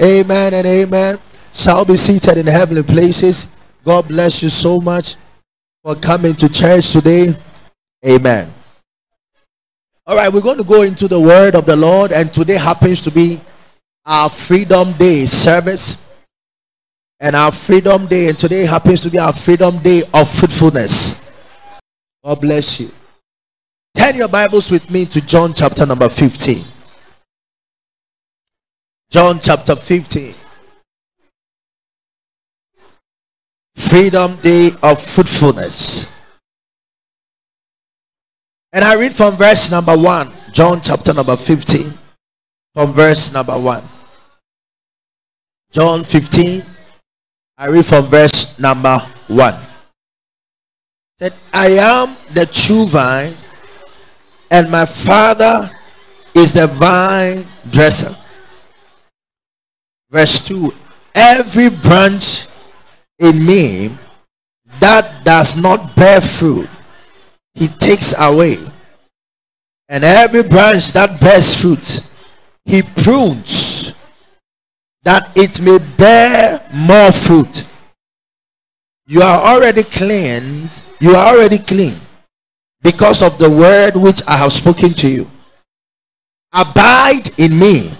Amen and amen. Shall be seated in heavenly places. God bless you so much for coming to church today. Amen. All right, we're going to go into the word of the Lord, and today happens to be our Freedom Day service. And our Freedom Day, and today happens to be our Freedom Day of fruitfulness. God bless you. Turn your Bibles with me to John chapter number 15. John chapter 15. Freedom Day of Fruitfulness. And I read from verse number 1. John chapter number 15. From verse number 1. John 15. I read from verse number 1. Said, I am the true vine, and my father is the vine dresser. Verse 2 Every branch in me that does not bear fruit, he takes away. And every branch that bears fruit, he prunes that it may bear more fruit. You are already cleansed. You are already clean because of the word which I have spoken to you. Abide in me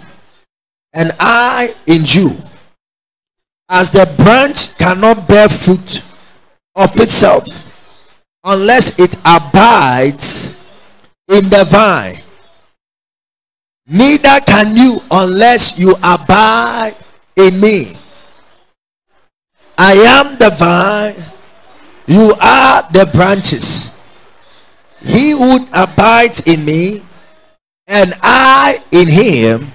and I in you. As the branch cannot bear fruit of itself unless it abides in the vine, neither can you unless you abide in me. I am the vine, you are the branches. He who abides in me, and I in him,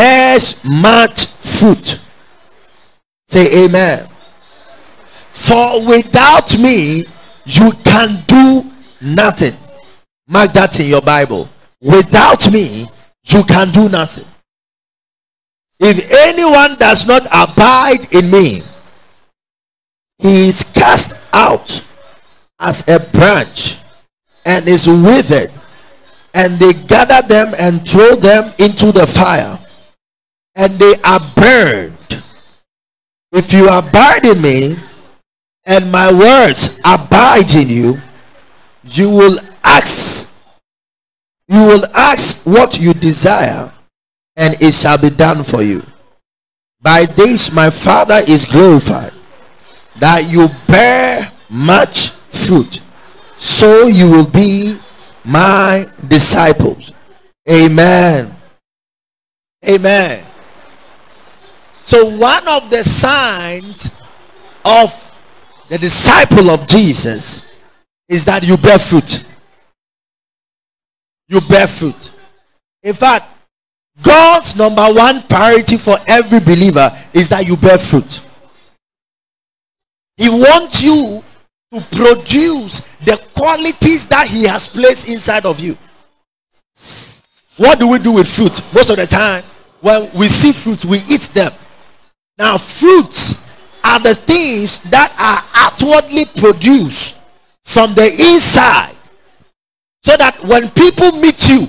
bears much fruit. Say amen. For without me, you can do nothing. Mark that in your Bible. Without me, you can do nothing. If anyone does not abide in me, he is cast out as a branch and is withered, and they gather them and throw them into the fire and they are burned. If you abide in me and my words abide in you, you will ask, you will ask what you desire, and it shall be done for you. By this my Father is glorified, that you bear much fruit, so you will be my disciples. Amen. Amen. So, one of the signs of the disciple of Jesus is that you bear fruit. You bear fruit. In fact, God's number one priority for every believer is that you bear fruit. He wants you to produce the qualities that He has placed inside of you. What do we do with fruit? Most of the time, when we see fruit, we eat them. Now, fruits are the things that are outwardly produced from the inside. So that when people meet you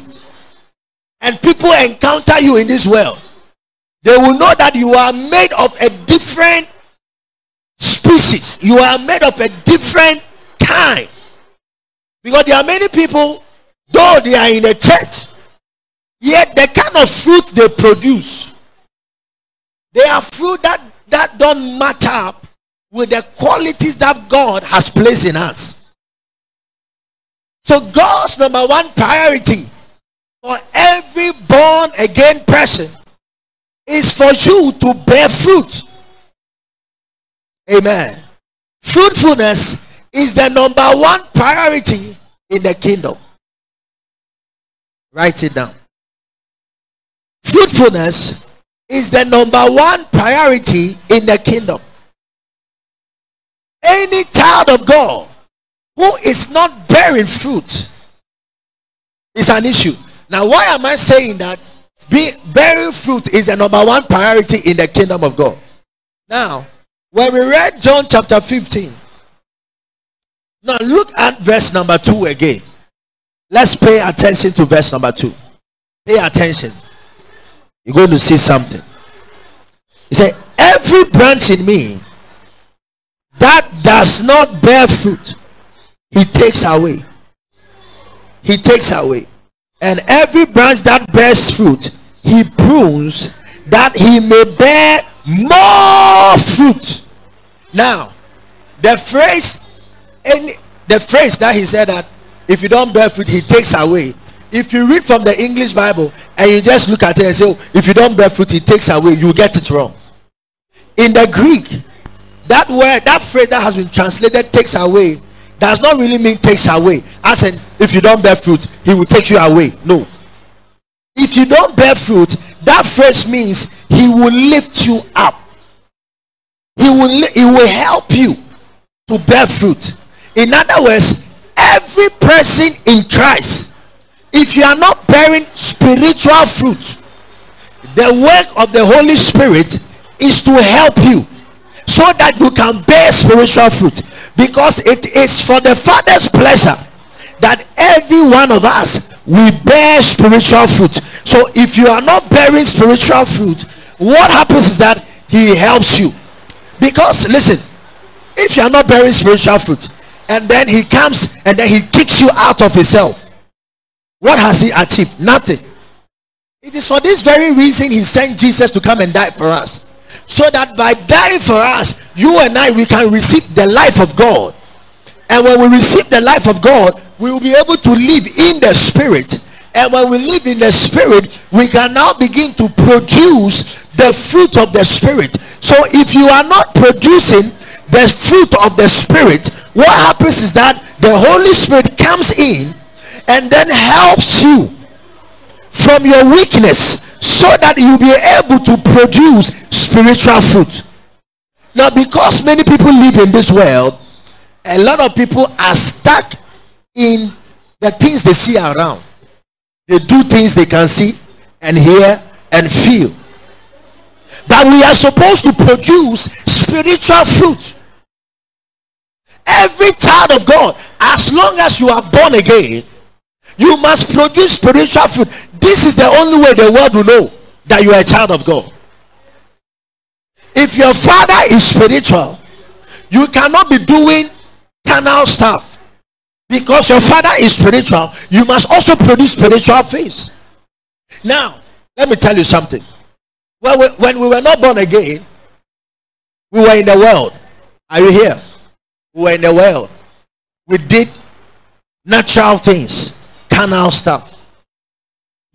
and people encounter you in this world, they will know that you are made of a different species. You are made of a different kind. Because there are many people, though they are in a church, yet the kind of fruit they produce they are fruit that, that don't match up with the qualities that God has placed in us. So God's number one priority for every born again person is for you to bear fruit. Amen. Fruitfulness is the number one priority in the kingdom. Write it down. fruitfulness is the number one priority in the kingdom. Any child of God who is not bearing fruit is an issue. Now, why am I saying that? Be, bearing fruit is the number one priority in the kingdom of God. Now, when we read John chapter 15, now look at verse number 2 again. Let's pay attention to verse number 2. Pay attention. You're going to see something. He said, Every branch in me that does not bear fruit, he takes away. He takes away. And every branch that bears fruit, he prunes that he may bear more fruit. Now, the phrase, any, the phrase that he said that if you don't bear fruit, he takes away. If you read from the English Bible and you just look at it and say, oh, if you don't bear fruit, he takes away, you get it wrong. In the Greek, that word, that phrase that has been translated takes away does not really mean takes away. As in, if you don't bear fruit, he will take you away. No. If you don't bear fruit, that phrase means he will lift you up. He will, he will help you to bear fruit. In other words, every person in Christ, if you are not bearing spiritual fruit, the work of the Holy Spirit is to help you so that you can bear spiritual fruit. Because it is for the father's pleasure that every one of us we bear spiritual fruit. So if you are not bearing spiritual fruit what happens is that he helps you. Because listen if you are not bearing spiritual fruit and then he comes and then he kicks you out of himself what has he achieved? Nothing. It is for this very reason he sent jesus to come and die for us. So that by dying for us you and i we can receive the life of god. And when we receive the life of god we will be able to live in the spirit. And when we live in the spirit we can now begin to produce the fruit of the spirit. So if you are not producing the fruit of the spirit what happens is that the holy spirit comes in and then helps you from your weakness so that you'll be able to produce spiritual fruit. Now, because many people live in this world, a lot of people are stuck in the things they see around. They do things they can see and hear and feel. But we are supposed to produce spiritual fruit. Every child of God, as long as you are born again, you must produce spiritual fruit. This is the only way the world will know that you are a child of God. If your father is spiritual, you cannot be doing carnal stuff. Because your father is spiritual, you must also produce spiritual faith. Now, let me tell you something. When we, when we were not born again, we were in the world. Are you here? We were in the world. We did natural things, carnal stuff.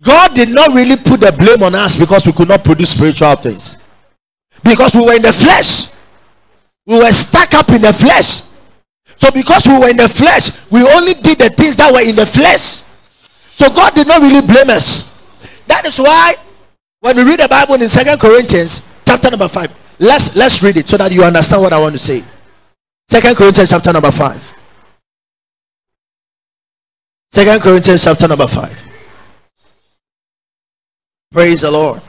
God did not really put the blame on us because we could not produce spiritual things. Because we were in the flesh. We were stuck up in the flesh. So because we were in the flesh, we only did the things that were in the flesh. So God did not really blame us. That is why when we read the Bible in Second Corinthians chapter number 5, let's let's read it so that you understand what I want to say. Second Corinthians chapter number 5. Second Corinthians chapter number 5. Praise the Lord.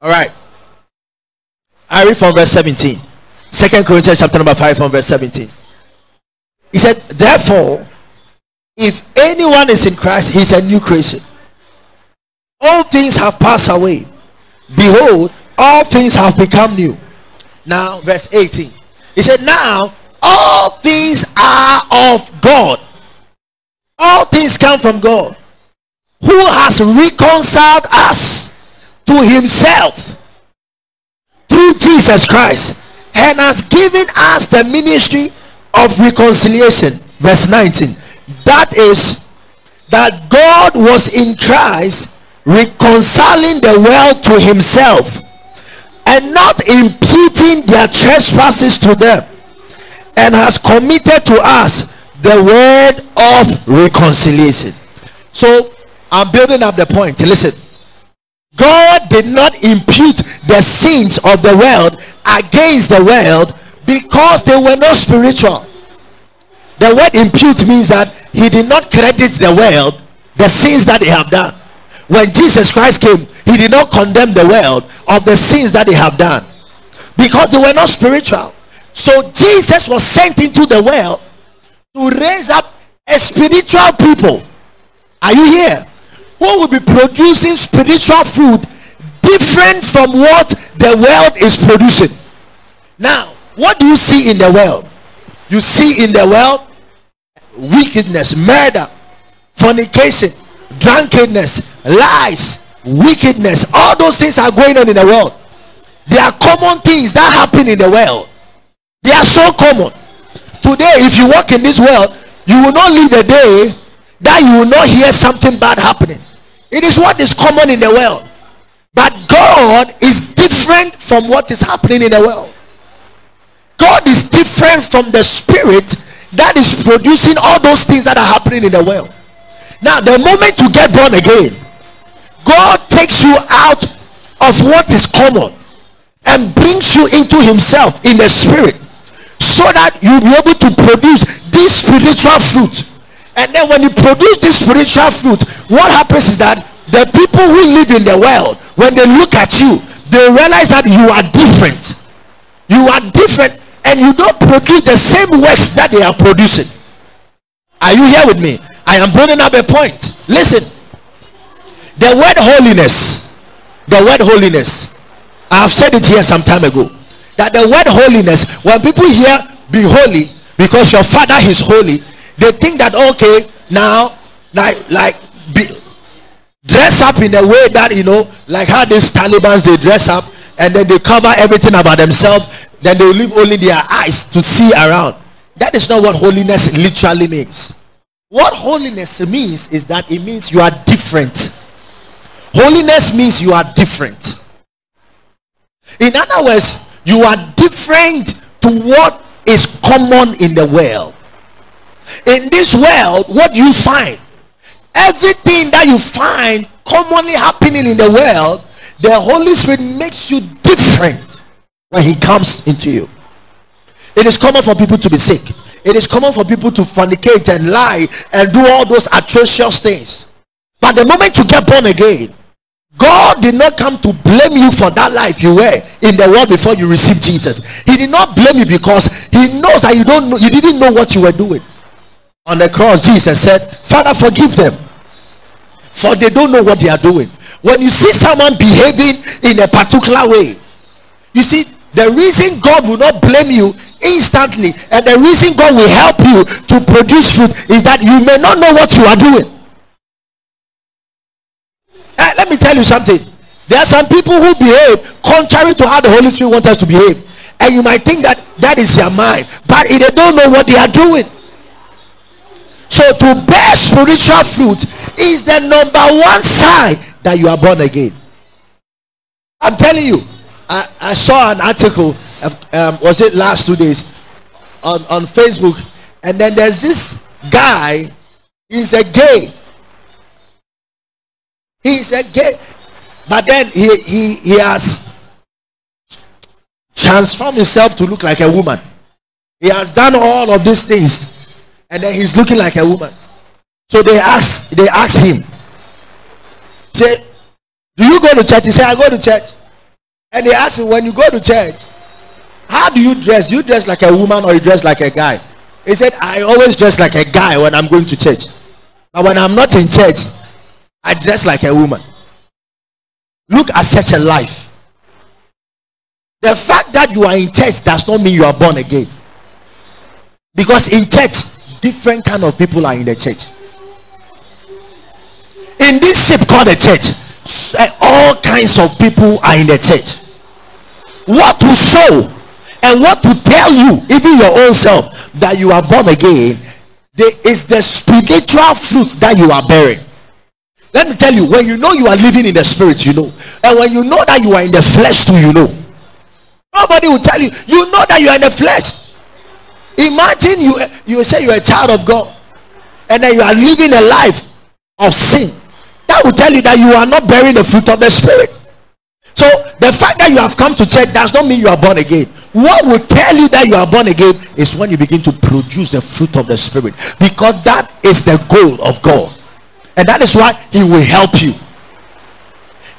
All right. I read from verse 17. Second Corinthians chapter number 5 from verse 17. He said, Therefore, if anyone is in Christ, he's a new creation. All things have passed away. Behold, all things have become new. Now, verse 18. He said, Now all things are of God. All things come from God. Who has reconciled us to himself through Jesus Christ and has given us the ministry of reconciliation. Verse 19. That is, that God was in Christ reconciling the world to himself and not imputing their trespasses to them and has committed to us the word of reconciliation. So I'm building up the point. Listen, God did not impute the sins of the world against the world because they were not spiritual. The word impute means that he did not credit the world the sins that they have done. When Jesus Christ came, he did not condemn the world of the sins that they have done because they were not spiritual. So Jesus was sent into the world to raise up a spiritual people. Are you here? Who will be producing spiritual food different from what the world is producing. Now, what do you see in the world? You see in the world wickedness, murder, fornication, drunkenness, lies, wickedness. All those things are going on in the world. They are common things that happen in the world. They are so common. Today, if you walk in this world, you will not live a day that you will not hear something bad happening. It is what is common in the world. But God is different from what is happening in the world. God is different from the spirit that is producing all those things that are happening in the world. Now, the moment you get born again, God takes you out of what is common and brings you into himself in the spirit so that you'll be able to produce this spiritual fruit. And then when you produce this spiritual fruit what happens is that the people who live in the world when they look at you they realize that you are different. You are different and you don't produce the same works that they are producing. Are you here with me? I am bringing up a point. Listen. The word holiness the word holiness i have said it here some time ago that the word holiness when people hear be holy because your father is holy. They think that okay now like like be, dress up in a way that you know like how these talibans they dress up and then they cover everything about themselves. Then they leave only their eyes to see around. That is not what holiness literally means. What holiness means is that it means you are different. Holiness means you are different. In other words you are different to what is common in the world. In this world what you find? Everything that you find commonly happening in the world the holy spirit makes you different when he comes into you. It is common for people to be sick. It is common for people to fornicate and lie and do all those atrocious things. But the moment you get born again God did not come to blame you for that life you were in the world before you received Jesus. He did not blame you because he knows that you don't know you didn't know what you were doing. On the cross, Jesus said, Father, forgive them. For they don't know what they are doing. When you see someone behaving in a particular way, you see, the reason God will not blame you instantly and the reason God will help you to produce fruit is that you may not know what you are doing. Uh, let me tell you something. There are some people who behave contrary to how the Holy Spirit wants us to behave. And you might think that that is their mind, but they don't know what they are doing. So to bear spiritual fruit is the number one sign that you are born again. I'm telling you, I, I saw an article, um, was it last two days, on, on Facebook, and then there's this guy, he's a gay. He's a gay, but then he, he, he has transformed himself to look like a woman. He has done all of these things and then he's looking like a woman. So they ask, they ask him, say, do you go to church? He said, I go to church. And they ask him, when you go to church, how do you dress? Do you dress like a woman or you dress like a guy? He said, I always dress like a guy when I'm going to church. But when I'm not in church, I dress like a woman. Look at such a life. The fact that you are in church does not mean you are born again. Because in church, different kind of people are in the church in this ship called the church eh, all kinds of people are in the church what to show and what to tell you even your own self that you are born again there is the spiritual fruit that you are bearing let me tell you when you know you are living in the spirit you know and when you know that you are in the flesh too you know nobody will tell you you know that you are in the flesh Imagine you you say you're a child of God and then you are living a life of sin. That will tell you that you are not bearing the fruit of the Spirit. So the fact that you have come to church does not mean you are born again. What will tell you that you are born again is when you begin to produce the fruit of the Spirit, because that is the goal of God, and that is why He will help you.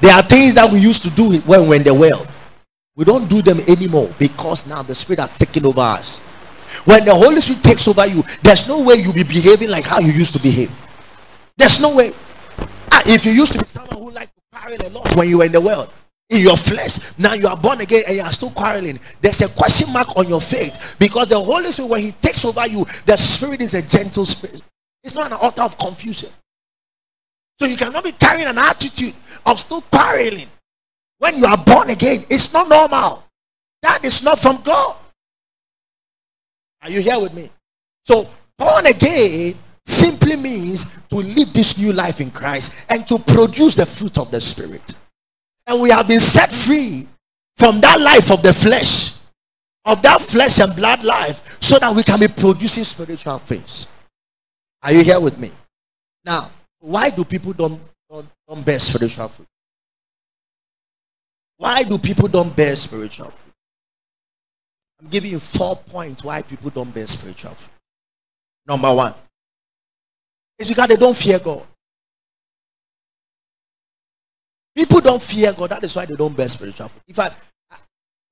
There are things that we used to do when we were in the world. We don't do them anymore because now the Spirit has taken over us. When the Holy Spirit takes over you, there's no way you'll be behaving like how you used to behave. There's no way. Ah, if you used to be someone who liked to quarrel a lot when you were in the world, in your flesh, now you are born again and you are still quarreling. There's a question mark on your faith because the Holy Spirit, when He takes over you, the Spirit is a gentle spirit. It's not an altar of confusion. So you cannot be carrying an attitude of still quarreling when you are born again. It's not normal. That is not from God. Are you here with me? So born again simply means to live this new life in Christ and to produce the fruit of the Spirit. And we have been set free from that life of the flesh, of that flesh and blood life, so that we can be producing spiritual things. Are you here with me? Now, why do people don't, don't, don't bear spiritual fruit? Why do people don't bear spiritual fruit? I'm giving you four points why people don't bear spiritual fruit. Number one, it's because they don't fear God. People don't fear God. That is why they don't bear spiritual fruit. In fact,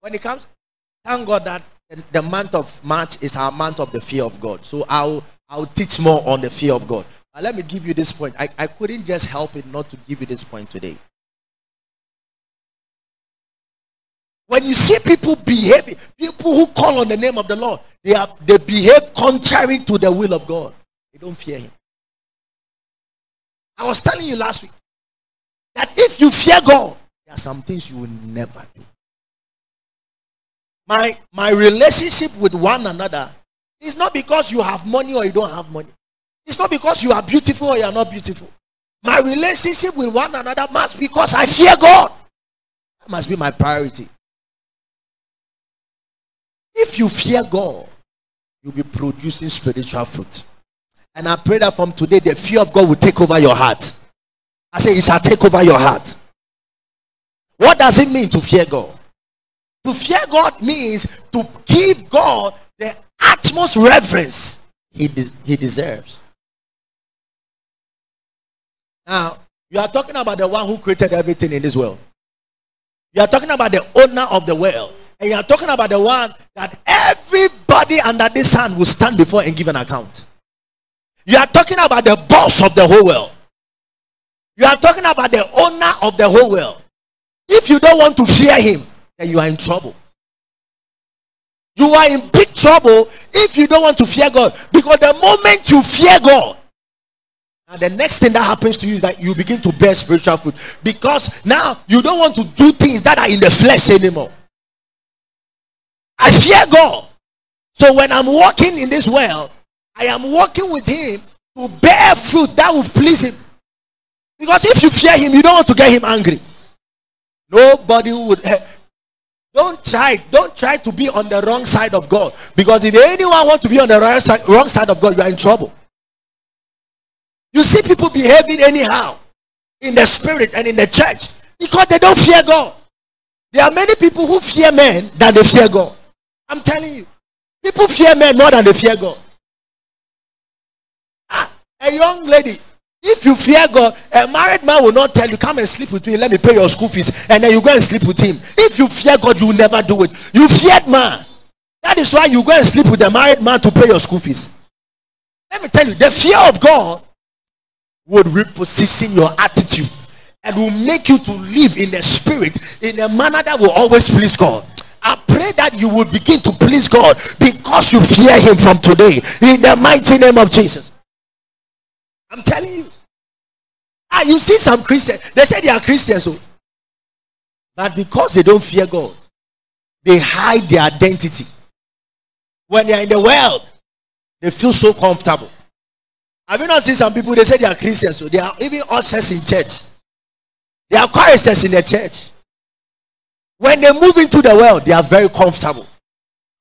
when it comes, thank God that the month of March is our month of the fear of God. So I'll I'll teach more on the fear of God. But let me give you this point. I, I couldn't just help it not to give you this point today. When you see people behaving, people who call on the name of the Lord, they are they behave contrary to the will of God. They don't fear him. I was telling you last week that if you fear God, there are some things you will never do. My my relationship with one another is not because you have money or you don't have money. It's not because you are beautiful or you are not beautiful. My relationship with one another must be because I fear God. That must be my priority. If you fear God, you'll be producing spiritual fruit. And I pray that from today, the fear of God will take over your heart. I say, it shall take over your heart. What does it mean to fear God? To fear God means to give God the utmost reverence he, de- he deserves. Now, you are talking about the one who created everything in this world. You are talking about the owner of the world. And you are talking about the one that everybody under this sun will stand before and give an account. You are talking about the boss of the whole world. You are talking about the owner of the whole world. If you don't want to fear him, then you are in trouble. You are in big trouble if you don't want to fear God. Because the moment you fear God, and the next thing that happens to you is that you begin to bear spiritual fruit. Because now you don't want to do things that are in the flesh anymore. I fear God. So when I'm walking in this world, I am walking with Him to bear fruit that will please Him. Because if you fear Him, you don't want to get Him angry. Nobody would. Don't try. Don't try to be on the wrong side of God. Because if anyone wants to be on the wrong side, wrong side of God, you are in trouble. You see people behaving anyhow in the spirit and in the church because they don't fear God. There are many people who fear men than they fear God. I'm telling you. People fear men more than they fear God. Ah, a young lady, if you fear God, a married man will not tell you, come and sleep with me, let me pay your school fees, and then you go and sleep with him. If you fear God, you will never do it. You feared man. That is why you go and sleep with a married man to pay your school fees. Let me tell you, the fear of God would reposition your attitude and will make you to live in the spirit in a manner that will always please God. I pray that you will begin to please God because you fear Him from today in the mighty name of Jesus. I'm telling you. Ah, you see some Christians, they say they are Christians, so, oh. but because they don't fear God, they hide their identity. When they are in the world, they feel so comfortable. Have you not seen some people? They say they are Christians, so they are even ushers in church. They are choristers in the church. When they move into the world, they are very comfortable.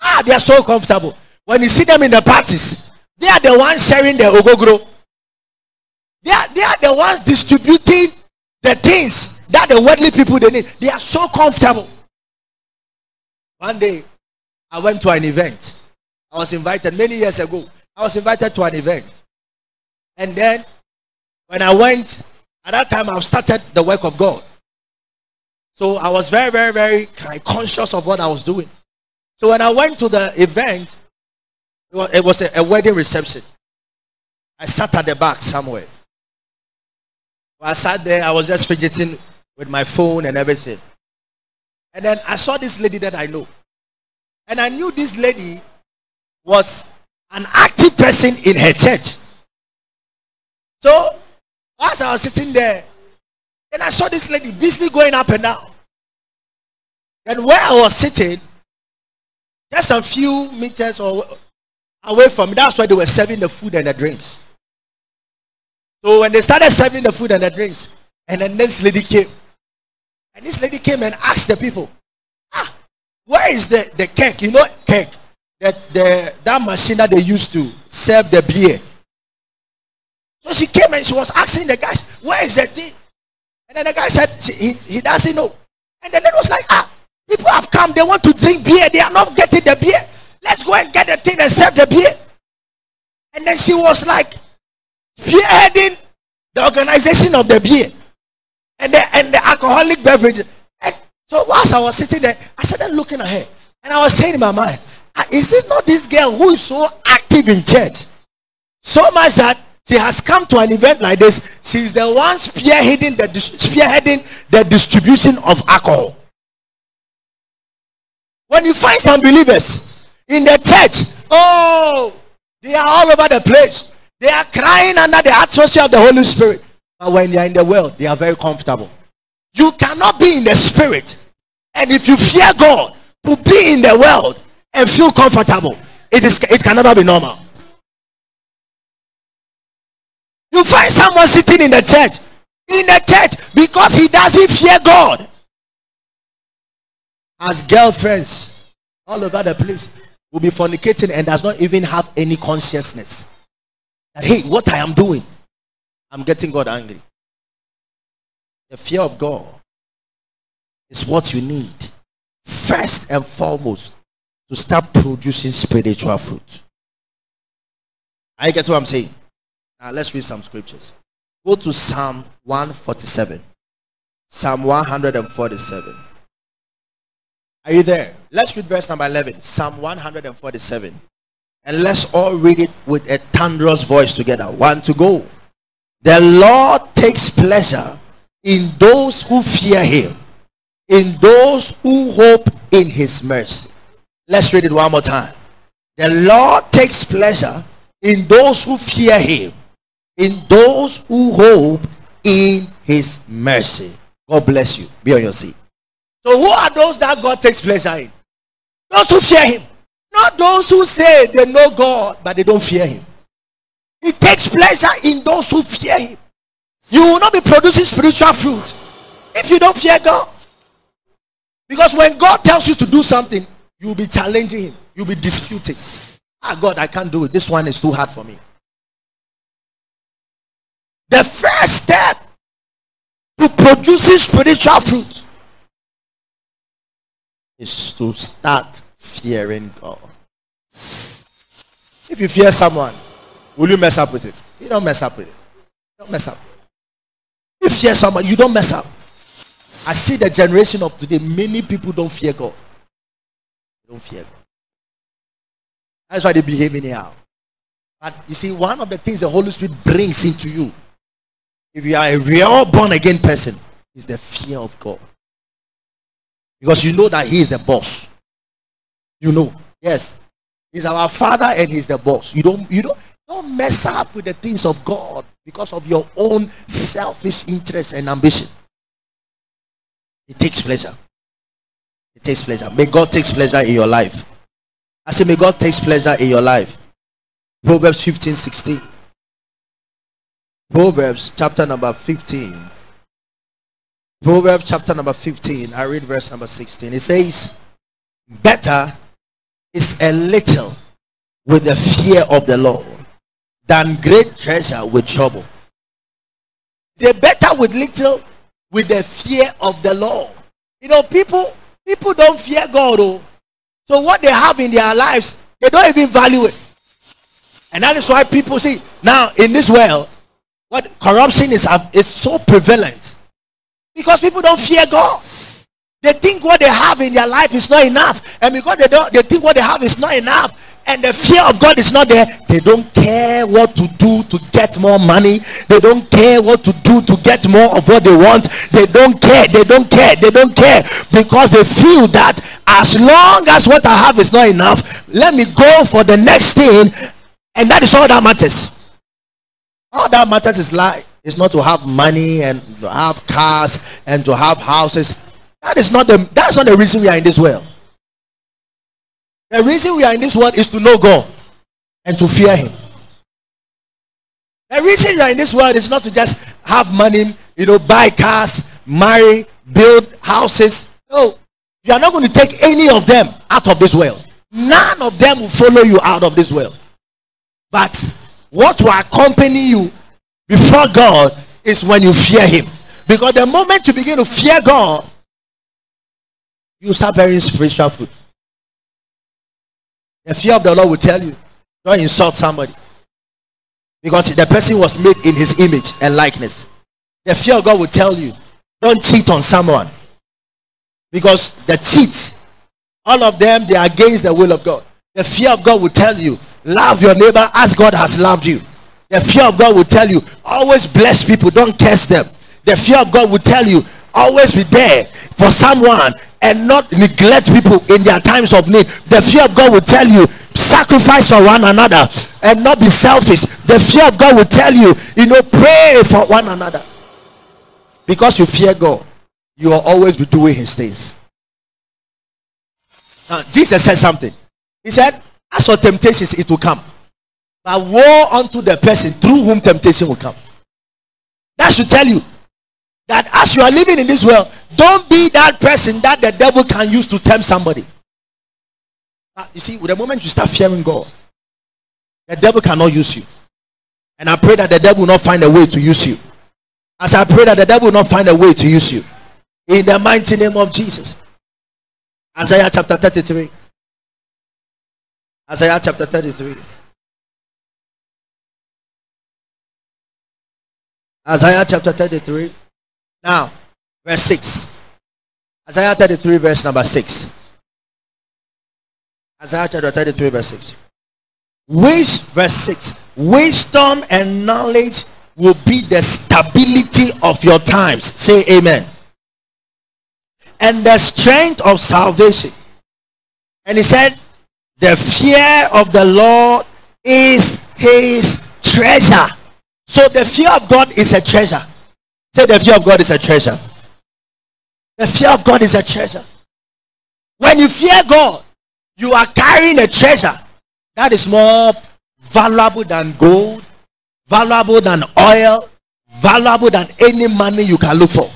Ah, they are so comfortable. When you see them in the parties, they are the ones sharing the ogogro. They are, they are the ones distributing the things that the worldly people they need. They are so comfortable. One day, I went to an event. I was invited many years ago. I was invited to an event. And then when I went, at that time I've started the work of God. So I was very, very, very conscious of what I was doing. So when I went to the event, it was a, a wedding reception. I sat at the back somewhere. I sat there, I was just fidgeting with my phone and everything. And then I saw this lady that I know. And I knew this lady was an active person in her church. So, as I was sitting there, then I saw this lady busily going up and down. And where I was sitting, just a few meters away from me, that's where they were serving the food and the drinks. So when they started serving the food and the drinks, and then this lady came, and this lady came and asked the people, ah, where is the, the cake? You know, cake. That the that machine that they used to serve the beer. So she came and she was asking the guys, where is the thing? And then the guy said he, he doesn't know. And then it was like, ah, people have come, they want to drink beer, they are not getting the beer. Let's go and get the thing and serve the beer. And then she was like spearheading the organization of the beer and the, and the alcoholic beverages. And so whilst I was sitting there, I started looking at her. And I was saying in my mind, ah, is it not this girl who is so active in church? So much that she has come to an event like this. She's the one spearheading the, spearheading the distribution of alcohol. When you find some believers in the church, oh, they are all over the place. They are crying under the atmosphere of the Holy Spirit. But when they are in the world, they are very comfortable. You cannot be in the spirit. And if you fear God, to be in the world and feel comfortable, it, is, it can never be normal. You find someone sitting in the church, in the church, because he doesn't fear God. As girlfriends all over the place will be fornicating and does not even have any consciousness. That, hey, what I am doing, I'm getting God angry. The fear of God is what you need first and foremost to start producing spiritual fruit. I get what I'm saying. Now let's read some scriptures. Go to Psalm 147. Psalm 147. Are you there? Let's read verse number 11. Psalm 147. And let's all read it with a thunderous voice together. One to go. The Lord takes pleasure in those who fear him, in those who hope in his mercy. Let's read it one more time. The Lord takes pleasure in those who fear him, in those who hope in his mercy. God bless you. Be on your seat. So, who are those that God takes pleasure in? Those who fear him. Not those who say they know God, but they don't fear him. He takes pleasure in those who fear him. You will not be producing spiritual fruit if you don't fear God. Because when God tells you to do something, you'll be challenging him, you'll be disputing. Ah, God, I can't do it. This one is too hard for me. The first step to producing spiritual fruit is to start fearing God. If you fear someone, will you mess up with it? You don't mess up with it. You Don't mess up. If you fear someone, you don't mess up. I see the generation of today, many people don't fear God. They don't fear God. That's why they behave anyhow. But you see, one of the things the Holy Spirit brings into you, if you are a real born again person, is the fear of God. Because you know that He is the boss. You know. Yes. He's our father and he's the boss. You don't you don't don't mess up with the things of God because of your own selfish interest and ambition. It takes pleasure. It takes pleasure. May God takes pleasure in your life. I say, may God takes pleasure in your life. Proverbs 15, 16. Proverbs chapter number 15. Proverbs chapter number 15. I read verse number 16. It says, Better is a little with the fear of the Lord than great treasure with trouble. Say better with little with the fear of the Lord. You know, people people don't fear God. Oh. So what they have in their lives, they don't even value it. And that is why people see now in this world, what corruption is, is so prevalent. Because people don't fear God. They think what they have in their life is not enough. And because they don't they think what they have is not enough, and the fear of God is not there, they don't care what to do to get more money. They don't care what to do to get more of what they want. They don't care. They don't care. They don't care because they feel that as long as what I have is not enough, let me go for the next thing, and that is all that matters. All that matters is life. is not to have money and to have cars and to have houses. That is not the that's not the reason we are in this world. The reason we are in this world is to know God and to fear Him. The reason you are in this world is not to just have money, you know, buy cars, marry, build houses. No, you are not going to take any of them out of this world. None of them will follow you out of this world. But what will accompany you before God is when you fear Him. Because the moment you begin to fear God, you start bearing spiritual fruit. The fear of the Lord will tell you, don't insult somebody. Because the person was made in his image and likeness. The fear of God will tell you, don't cheat on someone. Because the cheats, all of them, they are against the will of God. The fear of God will tell you, love your neighbor as God has loved you. The fear of God will tell you, always bless people, don't curse them. The fear of God will tell you, always be there for someone and not neglect people in their times of need. The fear of God will tell you, sacrifice for one another and not be selfish. The fear of God will tell you, you know, pray for one another. Because you fear God, you will always be doing his things. Now, Jesus said something. He said, As for temptations, it will come. But woe unto the person through whom temptation will come. That should tell you that as you are living in this world, don't be that person that the devil can use to tempt somebody. Uh, you see, with the moment you start fearing God, the devil cannot use you. And I pray that the devil will not find a way to use you. As I pray that the devil will not find a way to use you. In the mighty name of Jesus. Isaiah chapter 33. Isaiah chapter 33. Isaiah chapter 33. Now, verse 6. Isaiah 33, verse number 6. Isaiah chapter 33, verse 6. Which, verse 6. Wisdom and knowledge will be the stability of your times. Say amen. And the strength of salvation. And he said, The fear of the Lord is his treasure. So the fear of God is a treasure. Say the fear of God is a treasure. The fear of God is a treasure. When you fear God, you are carrying a treasure that is more valuable than gold, valuable than oil, valuable than any money you can look for.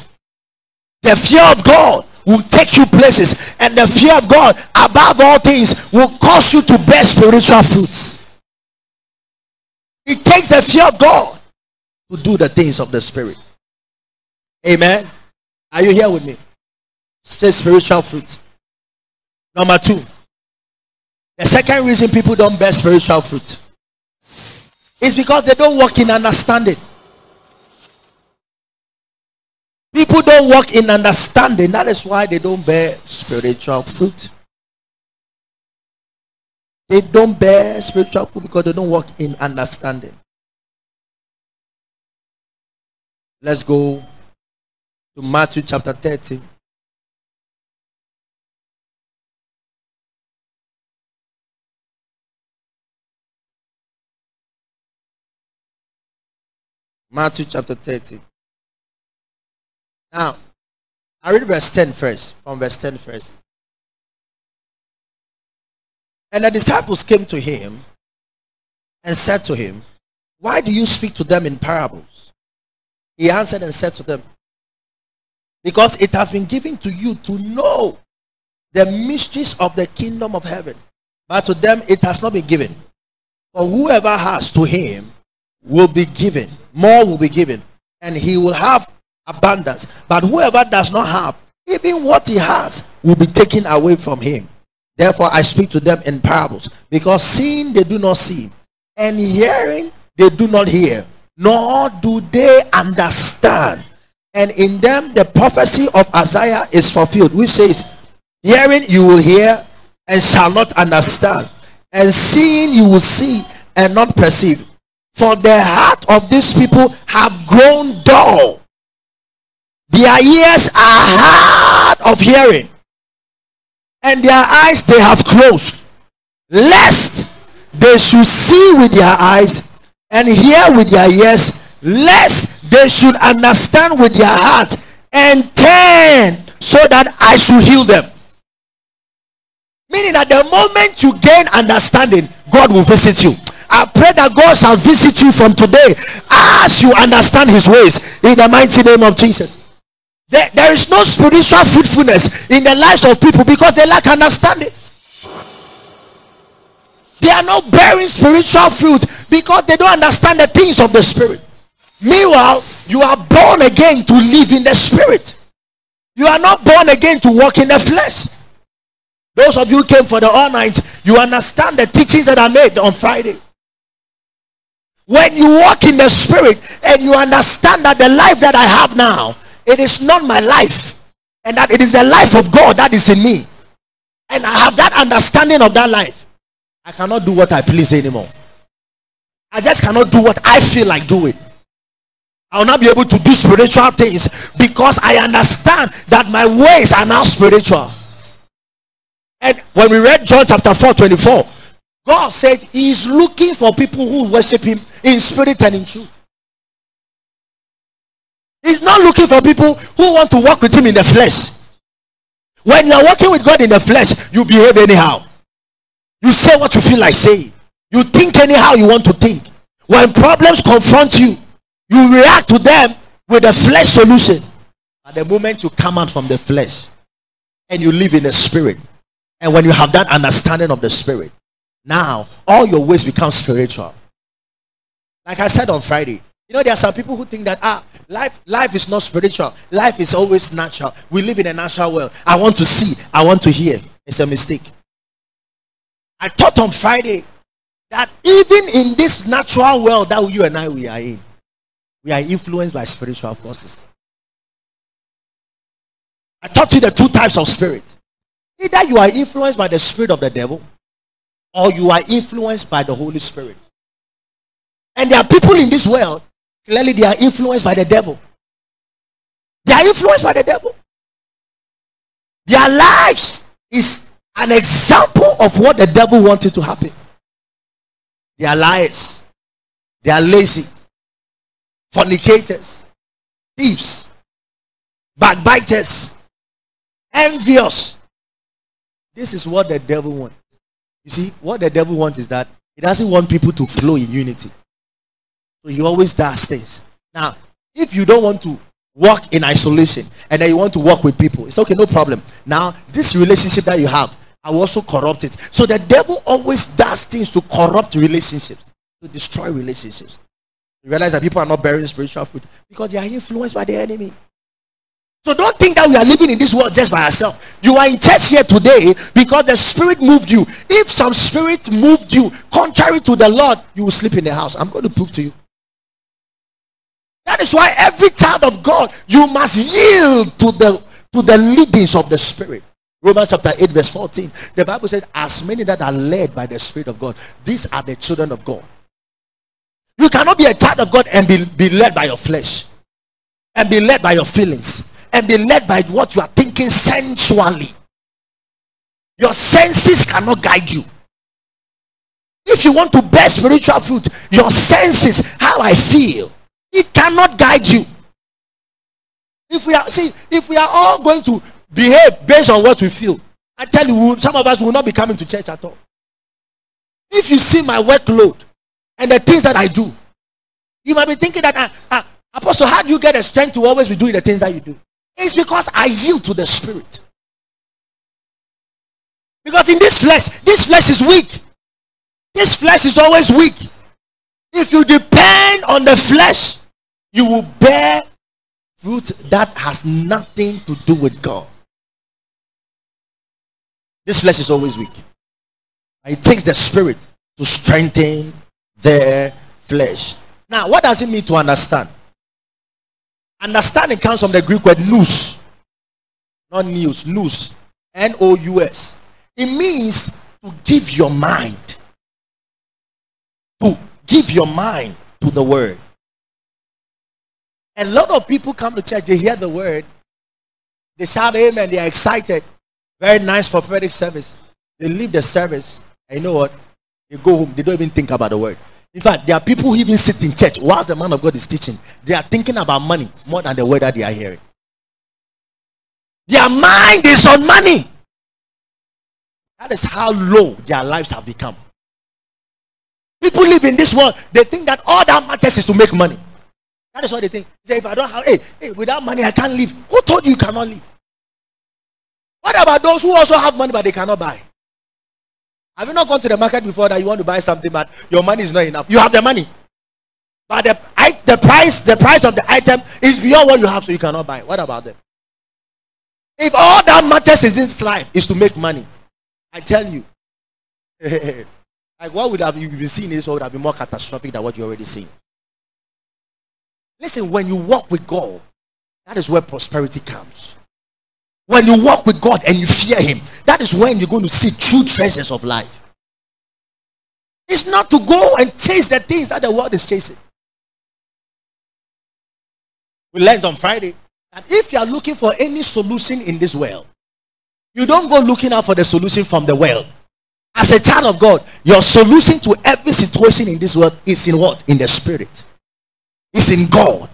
The fear of God will take you places, and the fear of God, above all things, will cause you to bear spiritual fruits. It takes the fear of God to do the things of the Spirit. Amen. Are you here with me? Say spiritual fruit. Number two. The second reason people don't bear spiritual fruit is because they don't walk in understanding. People don't walk in understanding. That is why they don't bear spiritual fruit. They don't bear spiritual fruit because they don't walk in understanding. Let's go to Matthew chapter 30. Matthew chapter 30. Now, I read verse 10 first, from verse 10 first. And the disciples came to him and said to him, Why do you speak to them in parables? He answered and said to them, because it has been given to you to know the mysteries of the kingdom of heaven. But to them it has not been given. For whoever has to him will be given. More will be given. and he will have abundance. But whoever does not have, even what he has will be taken away from him. Therefore, I speak to them in parables, because seeing they do not see, and hearing they do not hear, nor do they understand. And in them the prophecy of Isaiah is fulfilled, which says, Hearing you will hear and shall not understand, and seeing you will see and not perceive. For the heart of these people have grown dull. Their ears are hard of hearing, and their eyes they have closed, lest they should see with their eyes and hear with their ears, lest they should understand with their heart and turn so that I should heal them. Meaning, that the moment you gain understanding, God will visit you. I pray that God shall visit you from today as you understand his ways in the mighty name of Jesus. There, there is no spiritual fruitfulness in the lives of people because they lack understanding. They are not bearing spiritual fruit because they don't understand the things of the spirit. Meanwhile, you are born again to live in the spirit. You are not born again to walk in the flesh. Those of you who came for the all night, you understand the teachings that I made on Friday. When you walk in the spirit and you understand that the life that I have now, it is not my life, and that it is the life of God that is in me, and I have that understanding of that life, I cannot do what I please anymore. I just cannot do what I feel like doing. I will not be able to do spiritual things because I understand that my ways are now spiritual. And when we read John chapter 4 24, God said He is looking for people who worship Him in spirit and in truth. He's not looking for people who want to walk with Him in the flesh. When you're walking with God in the flesh, you behave anyhow. You say what you feel like saying. You think anyhow you want to think. When problems confront you, you react to them with a flesh solution. At the moment you come out from the flesh and you live in the spirit, and when you have that understanding of the spirit, now all your ways become spiritual. Like I said on Friday, you know, there are some people who think that ah, life, life is not spiritual. Life is always natural. We live in a natural world. I want to see, I want to hear. It's a mistake. I taught on Friday that even in this natural world that you and I we are in, we are influenced by spiritual forces. I taught you the two types of spirit. Either you are influenced by the spirit of the devil or you are influenced by the Holy Spirit. And there are people in this world, clearly they are influenced by the devil. They are influenced by the devil. Their lives is an example of what the devil wanted to happen. They are liars. They are lazy. Fornicators. Thieves. Backbiters. Envious. This is what the devil wants. You see, what the devil wants is that he doesn't want people to flow in unity. So he always does things. Now, if you don't want to walk in isolation and then you want to walk with people, it's okay, no problem. Now, this relationship that you have, I will also corrupt it. So the devil always does things to corrupt relationships, to destroy relationships. You realize that people are not bearing spiritual fruit because they are influenced by the enemy. So don't think that we are living in this world just by ourselves. You are in church here today because the spirit moved you. If some spirit moved you contrary to the Lord, you will sleep in the house. I'm going to prove to you. That is why every child of God, you must yield to the to the leadings of the spirit. Romans chapter 8, verse 14. The Bible says, As many that are led by the Spirit of God, these are the children of God. You cannot be a child of God and be, be led by your flesh and be led by your feelings and be led by what you are thinking sensually. Your senses cannot guide you. If you want to bear spiritual fruit, your senses, how I feel, it cannot guide you. If we are see, if we are all going to behave based on what we feel, I tell you, some of us will not be coming to church at all. If you see my workload and the things that I do, you might be thinking that, uh, uh, Apostle, how do you get the strength to always be doing the things that you do? It's because I yield to the Spirit. Because in this flesh, this flesh is weak. This flesh is always weak. If you depend on the flesh, you will bear fruit that has nothing to do with God. This flesh is always weak. It takes the spirit to strengthen their flesh. Now, what does it mean to understand? Understanding comes from the Greek word nous, not news, nous, N O U S. It means to give your mind, to give your mind to the word. A lot of people come to church, they hear the word, they shout amen, they are excited. Very nice prophetic service. They leave the service, and you know what? They go home, they don't even think about the word. In fact, there are people who even sit in church whilst the man of God is teaching. They are thinking about money more than the word that they are hearing. Their mind is on money. That is how low their lives have become. People live in this world, they think that all that matters is to make money. That is what they think. They say, if I don't have, hey, hey, without money, I can't live. Who told you you cannot live? What about those who also have money but they cannot buy? Have you not gone to the market before that you want to buy something but your money is not enough? You have the money, but the, the price the price of the item is beyond what you have, so you cannot buy. What about them? If all that matters in this life is to make money, I tell you, like what would have you been seeing this would have been more catastrophic than what you already seen. Listen, when you walk with God, that is where prosperity comes. When you walk with God and you fear Him, that is when you're going to see true treasures of life. It's not to go and chase the things that the world is chasing. We learned on Friday that if you are looking for any solution in this world, you don't go looking out for the solution from the world. As a child of God, your solution to every situation in this world is in what? In the spirit. It's in God.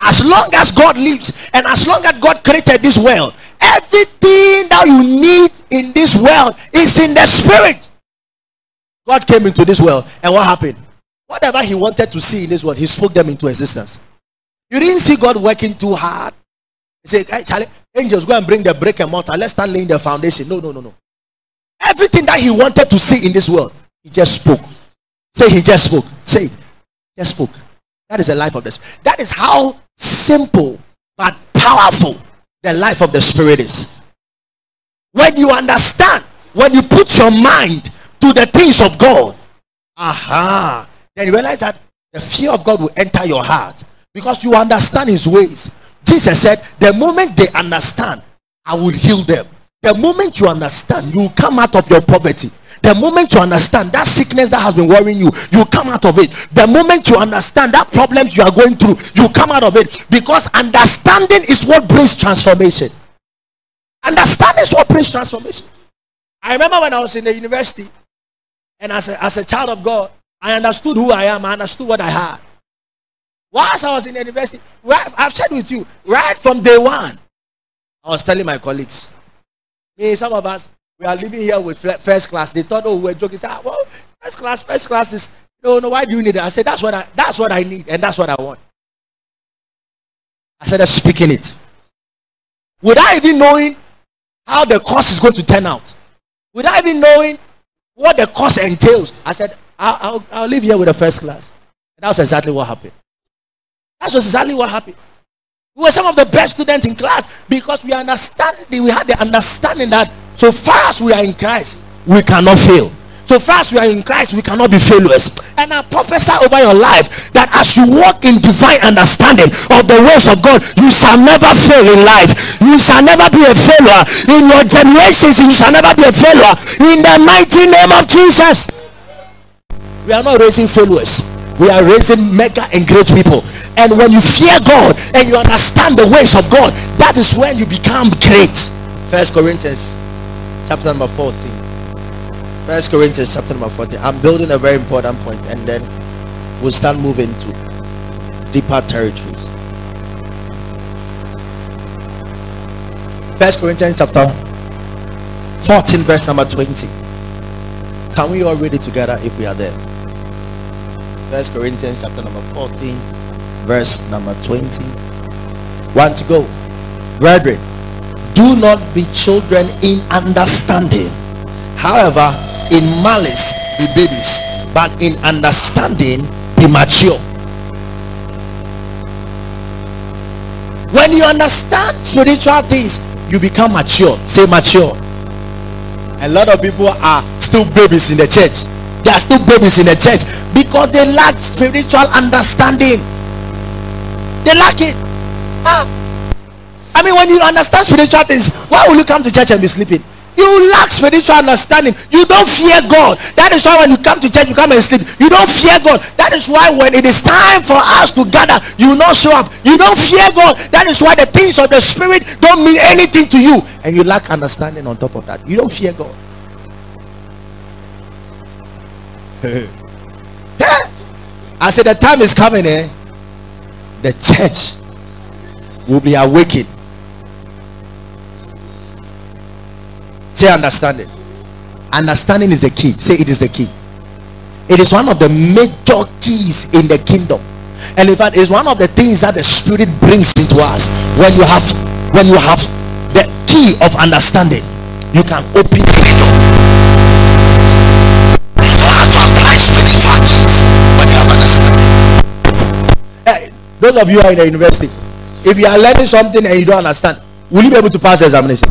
As long as God lives and as long as God created this world, everything that you need in this world is in the spirit. God came into this world, and what happened? Whatever he wanted to see in this world, he spoke them into existence. You didn't see God working too hard. He said, hey, Charlie, angels, go and bring the brick and mortar. Let's start laying the foundation. No, no, no, no. Everything that he wanted to see in this world, he just spoke. Say he just spoke. Say it. Just spoke. That is the life of this. That is how simple but powerful the life of the spirit is. When you understand, when you put your mind to the things of God, aha, then you realize that the fear of God will enter your heart because you understand his ways. Jesus said, The moment they understand, I will heal them. The moment you understand, you will come out of your poverty. The moment you understand that sickness that has been worrying you, you come out of it. The moment you understand that problems you are going through, you come out of it. Because understanding is what brings transformation. Understanding is what brings transformation. I remember when I was in the university, and as a, as a child of God, I understood who I am. I understood what I had. Whilst I was in the university, right, I've shared with you, right from day one, I was telling my colleagues, me, some of us, we are living here with first class. They thought, oh, we're joking. Say, ah, well, first class, first class is, no, no, why do you need it? I said, that's what I, that's what I need, and that's what I want. I said, speaking it. Without even knowing how the course is going to turn out, without even knowing what the course entails, I said, I'll, I'll, I'll live here with the first class. And that was exactly what happened. That's exactly what happened. We were some of the best students in class because we understand we had the understanding that so far as we are in Christ, we cannot fail. So far as we are in Christ, we cannot be failures. And I prophesy over your life that as you walk in divine understanding of the ways of God, you shall never fail in life. You shall never be a failure. In your generations, you shall never be a failure. In the mighty name of Jesus. We are not raising failures. We are raising mega and great people. And when you fear God and you understand the ways of God, that is when you become great. First Corinthians chapter number 14. First Corinthians chapter number 14. I'm building a very important point and then we'll start moving to deeper territories. First Corinthians chapter 14 verse number 20. Can we all read it together if we are there? First Corinthians chapter number 14, verse number 20. Want to go. Brethren, do not be children in understanding. However, in malice be babies, but in understanding be mature. When you understand spiritual things, you become mature. Say mature. A lot of people are still babies in the church. They are still babies in the church because they lack spiritual understanding. They lack it. Ah. I mean, when you understand spiritual things, why will you come to church and be sleeping? You lack spiritual understanding. You don't fear God. That is why when you come to church, you come and sleep. You don't fear God. That is why when it is time for us to gather, you not show up. You don't fear God. That is why the things of the spirit don't mean anything to you. And you lack understanding on top of that. You don't fear God. I said the time is coming, eh? The church will be awakened Say understanding. Understanding is the key. Say it is the key. It is one of the major keys in the kingdom. And in fact, it's one of the things that the spirit brings into us. When you have when you have the key of understanding, you can open the. Hey, those of you are in the university, if you are learning something and you don't understand, will you be able to pass the examination?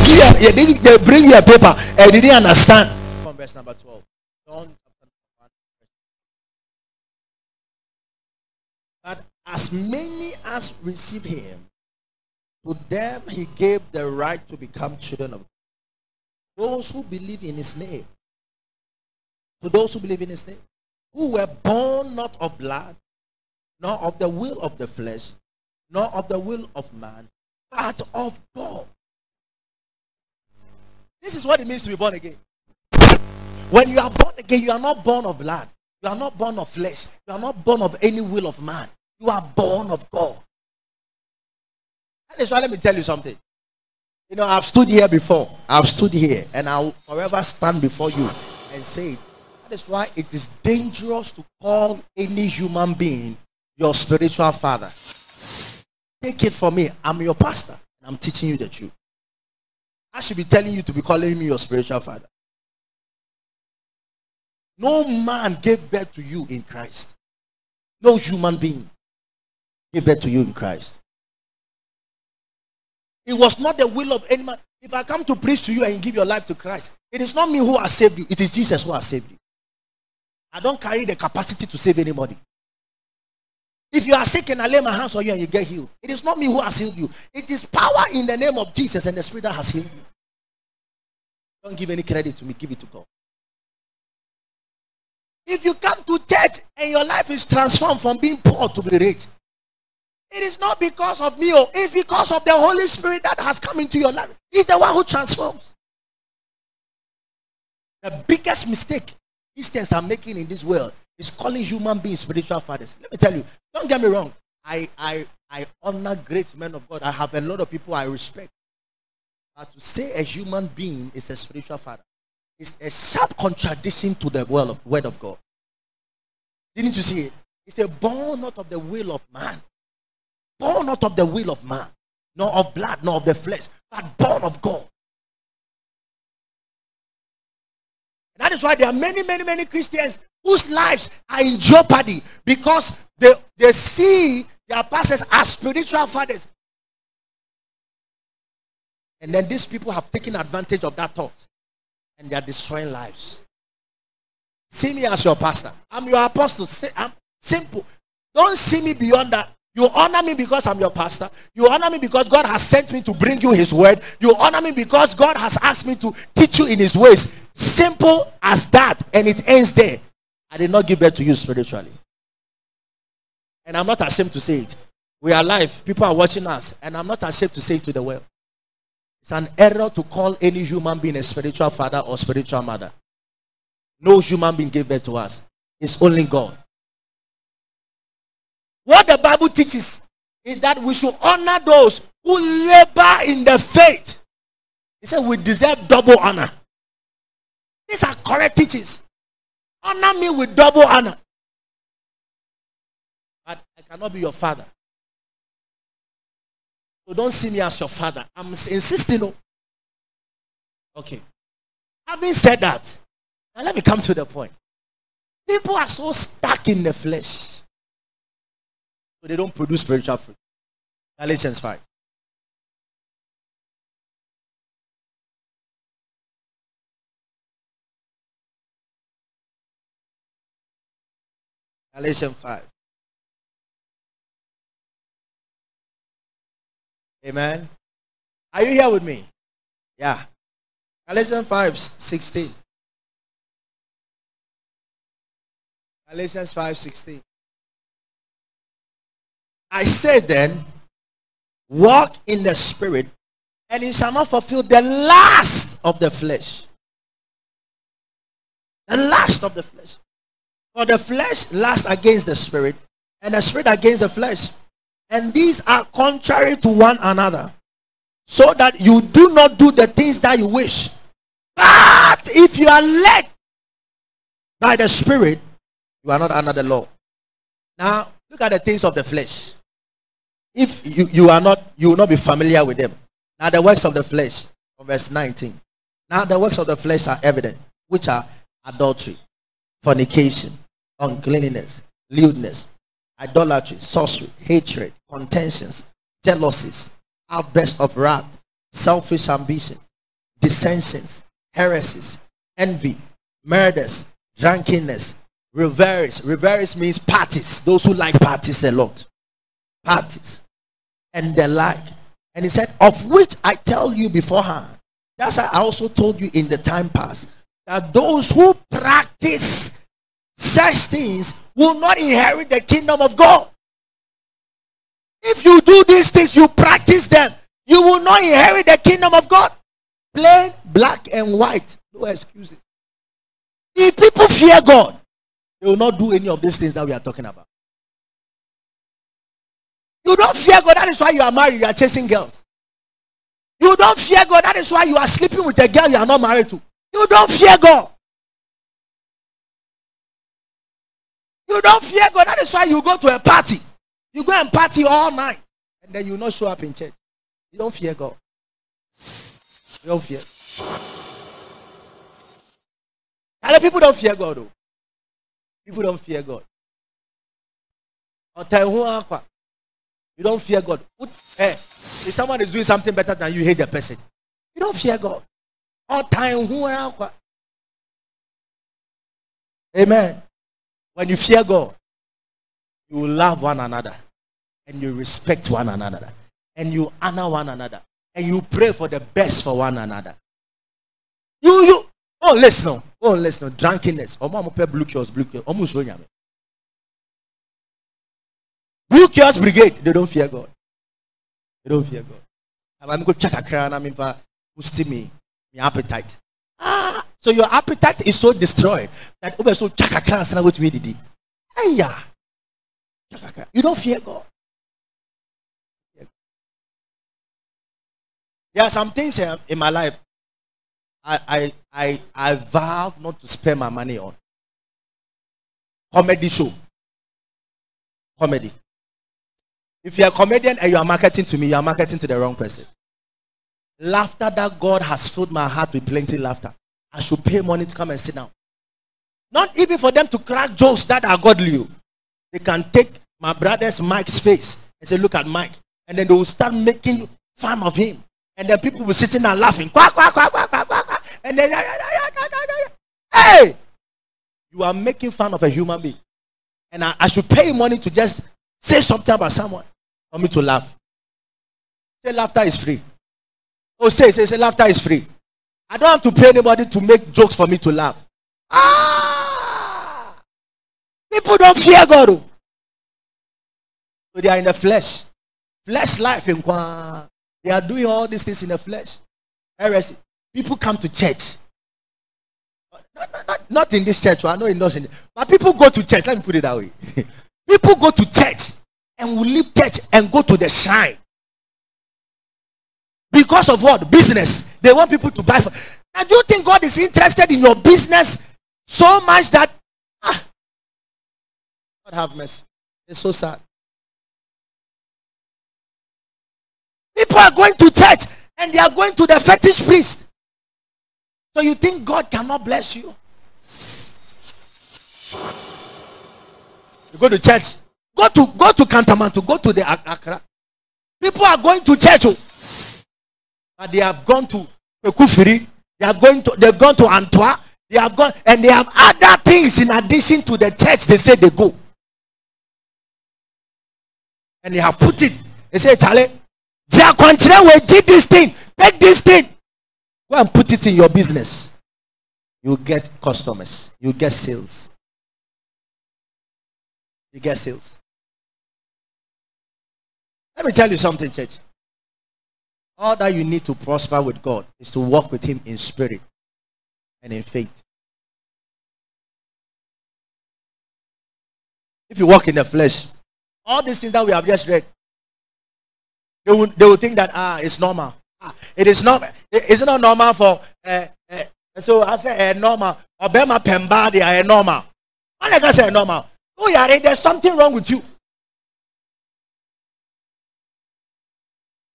They, they, bring you a paper and they didn't understand. From verse number 12. John But as many as receive him, to them he gave the right to become children of God. Those who believe in his name. To those who believe in his name. Who were born not of blood, nor of the will of the flesh, nor of the will of man, but of God. This is what it means to be born again. When you are born again, you are not born of blood. You are not born of flesh. You are not born of any will of man. You are born of God. That is why let me tell you something. You know, I've stood here before. I've stood here and I'll forever stand before you and say, that is why it is dangerous to call any human being your spiritual father. Take it from me. I'm your pastor and I'm teaching you the truth. I should be telling you to be calling me your spiritual father. No man gave birth to you in Christ. No human being gave birth to you in Christ. It was not the will of any man. If I come to preach to you and give your life to Christ, it is not me who has saved you, it is Jesus who has saved you. I don't carry the capacity to save anybody. If you are sick and I lay my hands on you and you get healed, it is not me who has healed you. It is power in the name of Jesus and the Spirit that has healed you. Don't give any credit to me, give it to God. If you come to church and your life is transformed from being poor to be rich, it is not because of me, oh, it's because of the Holy Spirit that has come into your life. He's the one who transforms. The biggest mistake Christians are making in this world is calling human beings spiritual fathers. Let me tell you, don't get me wrong. I, I, I honor great men of God. I have a lot of people I respect. But to say a human being is a spiritual father is a sharp contradiction to the word of, word of God. Didn't you see it? It's a born not of the will of man. Born not of the will of man, nor of blood, nor of the flesh, but born of God. And that is why there are many, many, many Christians whose lives are in jeopardy because they, they see their pastors as spiritual fathers. And then these people have taken advantage of that thought and they are destroying lives. See me as your pastor. I'm your apostle. I'm simple. Don't see me beyond that. You honor me because I'm your pastor. You honor me because God has sent me to bring you his word. You honor me because God has asked me to teach you in his ways. Simple as that. And it ends there. I did not give birth to you spiritually. And I'm not ashamed to say it. We are live. People are watching us. And I'm not ashamed to say it to the world. It's an error to call any human being a spiritual father or spiritual mother. No human being gave birth to us. It's only God. What the Bible teaches is that we should honor those who labor in the faith. He said we deserve double honor. These are correct teachings. Honor me with double honor. But I cannot be your father. So don't see me as your father. I'm insisting. On. Okay. Having said that, now let me come to the point. People are so stuck in the flesh. So they don't produce spiritual fruit. Galatians 5. Galatians 5. Amen. Are you here with me? Yeah. Galatians 5 16. Galatians 5 16. I say then, walk in the spirit, and you shall not fulfill the last of the flesh. The last of the flesh. For the flesh lasts against the spirit, and the spirit against the flesh. And these are contrary to one another, so that you do not do the things that you wish. But if you are led by the spirit, you are not under the law. Now, look at the things of the flesh. If you, you are not, you will not be familiar with them. Now, the works of the flesh, from verse 19. Now, the works of the flesh are evident, which are adultery, fornication, uncleanness, lewdness, idolatry, sorcery, hatred, contentions, jealousies, outbursts of wrath, selfish ambition, dissensions, heresies, envy, murders, drunkenness, reverence. Reverence means parties. Those who like parties a lot. Parties. And the like. And he said, Of which I tell you beforehand. That's I also told you in the time past that those who practice such things will not inherit the kingdom of God. If you do these things, you practice them, you will not inherit the kingdom of God. Plain, black, and white. No excuses. If people fear God, they will not do any of these things that we are talking about. You don't fear God, that is why you are married, you are chasing girls. You don't fear God, that is why you are sleeping with a girl you are not married to. You don't fear God. You don't fear God. That is why you go to a party. You go and party all night. And then you not show up in church. You don't fear God. You don't fear. Other people don't fear God though. People don't fear God. Eh, you don't fear God. Hey, eh, if someone is doing something better than you, hate the person. You don't fear God. Eh, Amen. When you fear God, you will love one another and you respect one another and you honor one another and you pray for the best for one another. You, you, oh, listen, oh, listen, drunkenness. Oh, blue kiosk, blue kiosk. Almost Blue kiosk brigade, they don't fear God. They don't fear God. I'm going to check a crown. I'm for me, my appetite. Ah, so your appetite is so destroyed that over so chaka cancer with me did. Hey, You don't fear God. There are some things um, in my life I, I, I, I vow not to spend my money on. Comedy show. Comedy. If you're a comedian and you are marketing to me, you are marketing to the wrong person. Laughter that God has filled my heart with plenty laughter. I should pay money to come and sit down. Not even for them to crack jokes that are godly. They can take my brother's Mike's face and say, Look at Mike. And then they will start making fun of him. And then people will be sitting and laughing. Quack, quack, quack, quack, quack, quack. And then, hey, you are making fun of a human being. And I, I should pay money to just say something about someone for me to laugh. Say laughter is free. Oh, say, say, say, laughter is free. I don't have to pay anybody to make jokes for me to laugh. Ah! People don't fear God. Oh. So they are in the flesh. Flesh life in They are doing all these things in the flesh. Heresy. People come to church. Not, not, not, not in this church. Oh, I know it doesn't. But people go to church. Let me put it that way. people go to church and will leave church and go to the shrine. Because of what? Business. They want people to buy. For. Now, do you think God is interested in your business so much that ah, God have mercy? It's so sad. People are going to church and they are going to the fetish priest. So you think God cannot bless you? You go to church. Go to go to Kantamanto. Go to the Accra. People are going to church, oh. but they have gone to Pekufiri. They have going to. They've gone to Antwerp. They have gone and they have other things in addition to the church. They say they go, and they have put it. They say, Charlie, did this thing. Take this thing. Go and put it in your business. You get customers. You get sales. You get sales. Let me tell you something, church. All that you need to prosper with God is to walk with Him in spirit and in faith. If you walk in the flesh, all these things that we have just read, they will, they will think that ah, it's normal. Ah, it is not. It's not normal for. Uh, uh, so I say uh, normal. Obema pemba they are normal. I can say normal. Oh yeah, there's something wrong with you.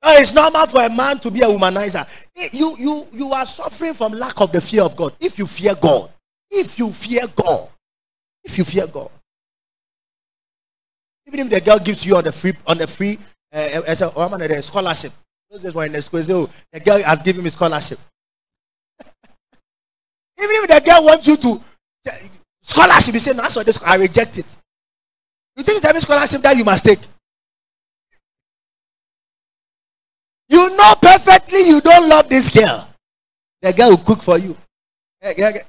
Oh, it's normal for a man to be a womanizer. Eh, you, you, you are suffering from lack of the fear of God. If you fear God, if you fear God, if you fear God, even if the girl gives you on the free on the free uh, as a woman a scholarship, those days were in the school. the girl has given me scholarship. even if the girl wants you to uh, scholarship, you say no, that's this. I reject it. You think it's every scholarship that you must take? You know perfectly you don't love this girl. The girl will cook for you.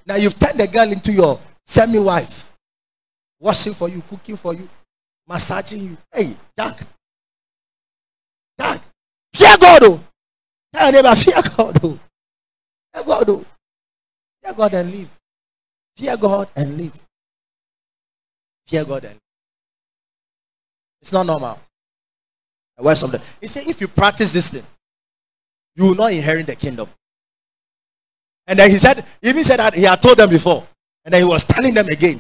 Now you've turned the girl into your semi wife, washing for you, cooking for you, massaging you. Hey, Jack. Jack. Fear God, oh. Tell your neighbor, fear God, oh. Fear God, oh. Fear God and live. Fear God and live. Fear God and live. It's not normal. The words of the. He said, if you practice this thing, you will not inherit the kingdom. And then he said, even said that he had told them before. And then he was telling them again.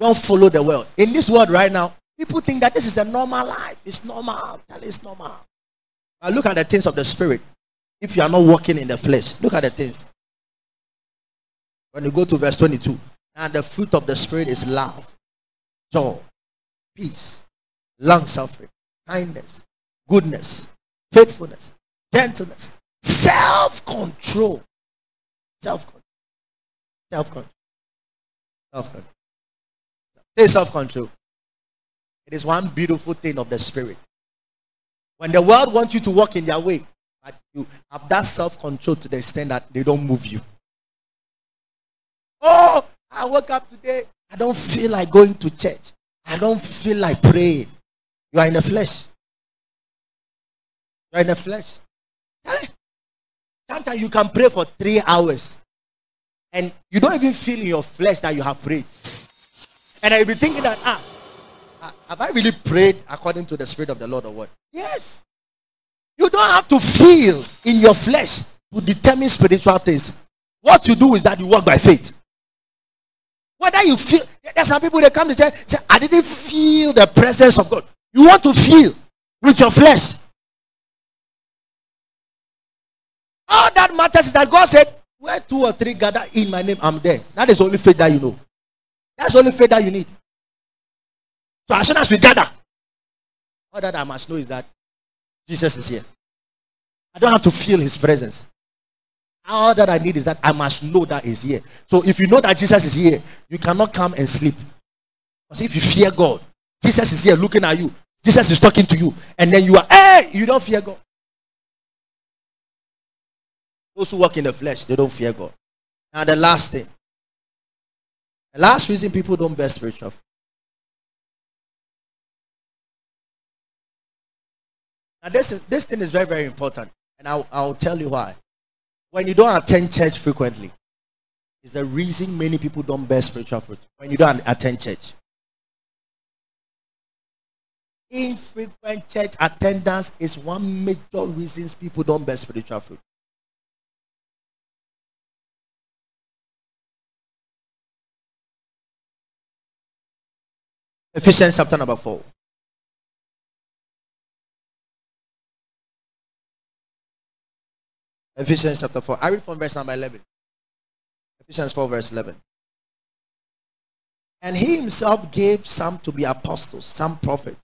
Don't follow the world. In this world right now, people think that this is a normal life. It's normal. It's normal. But look at the things of the spirit. If you are not walking in the flesh, look at the things. When you go to verse 22, and the fruit of the spirit is love, joy, peace, long suffering, kindness, goodness, faithfulness, gentleness, self control. Self control. Self control. Self control. Say self control. It is one beautiful thing of the spirit. When the world wants you to walk in their way, but you have that self control to the extent that they don't move you. Oh, I woke up today. I don't feel like going to church. I don't feel like praying. You are in the flesh. You are in the flesh. Sometimes you can pray for three hours and you don't even feel in your flesh that you have prayed. And I'll be thinking that, ah, ah, have I really prayed according to the Spirit of the Lord or what? Yes. You don't have to feel in your flesh to determine spiritual things. What you do is that you walk by faith. Whether you feel, there's some people that come to church, say, I didn't feel the presence of God. You want to feel with your flesh. All that matters is that God said, Where two or three gather in my name, I'm there. That is only faith that you know. That's only faith that you need. So as soon as we gather, all that I must know is that Jesus is here. I don't have to feel his presence. All that I need is that I must know that he's here. So if you know that Jesus is here, you cannot come and sleep. Because if you fear God, Jesus is here looking at you. Jesus is talking to you. And then you are, hey, you don't fear God. Those who walk in the flesh, they don't fear God. Now, the last thing. The last reason people don't bear spiritual fruit. Now, this, is, this thing is very, very important. And I'll, I'll tell you why. When you don't attend church frequently, is the reason many people don't bear spiritual fruit. When you don't attend church. Infrequent church attendance is one major reason people don't bear spiritual fruit. Ephesians chapter number 4. Ephesians chapter 4. I read from verse number 11. Ephesians 4, verse 11. And he himself gave some to be apostles, some prophets,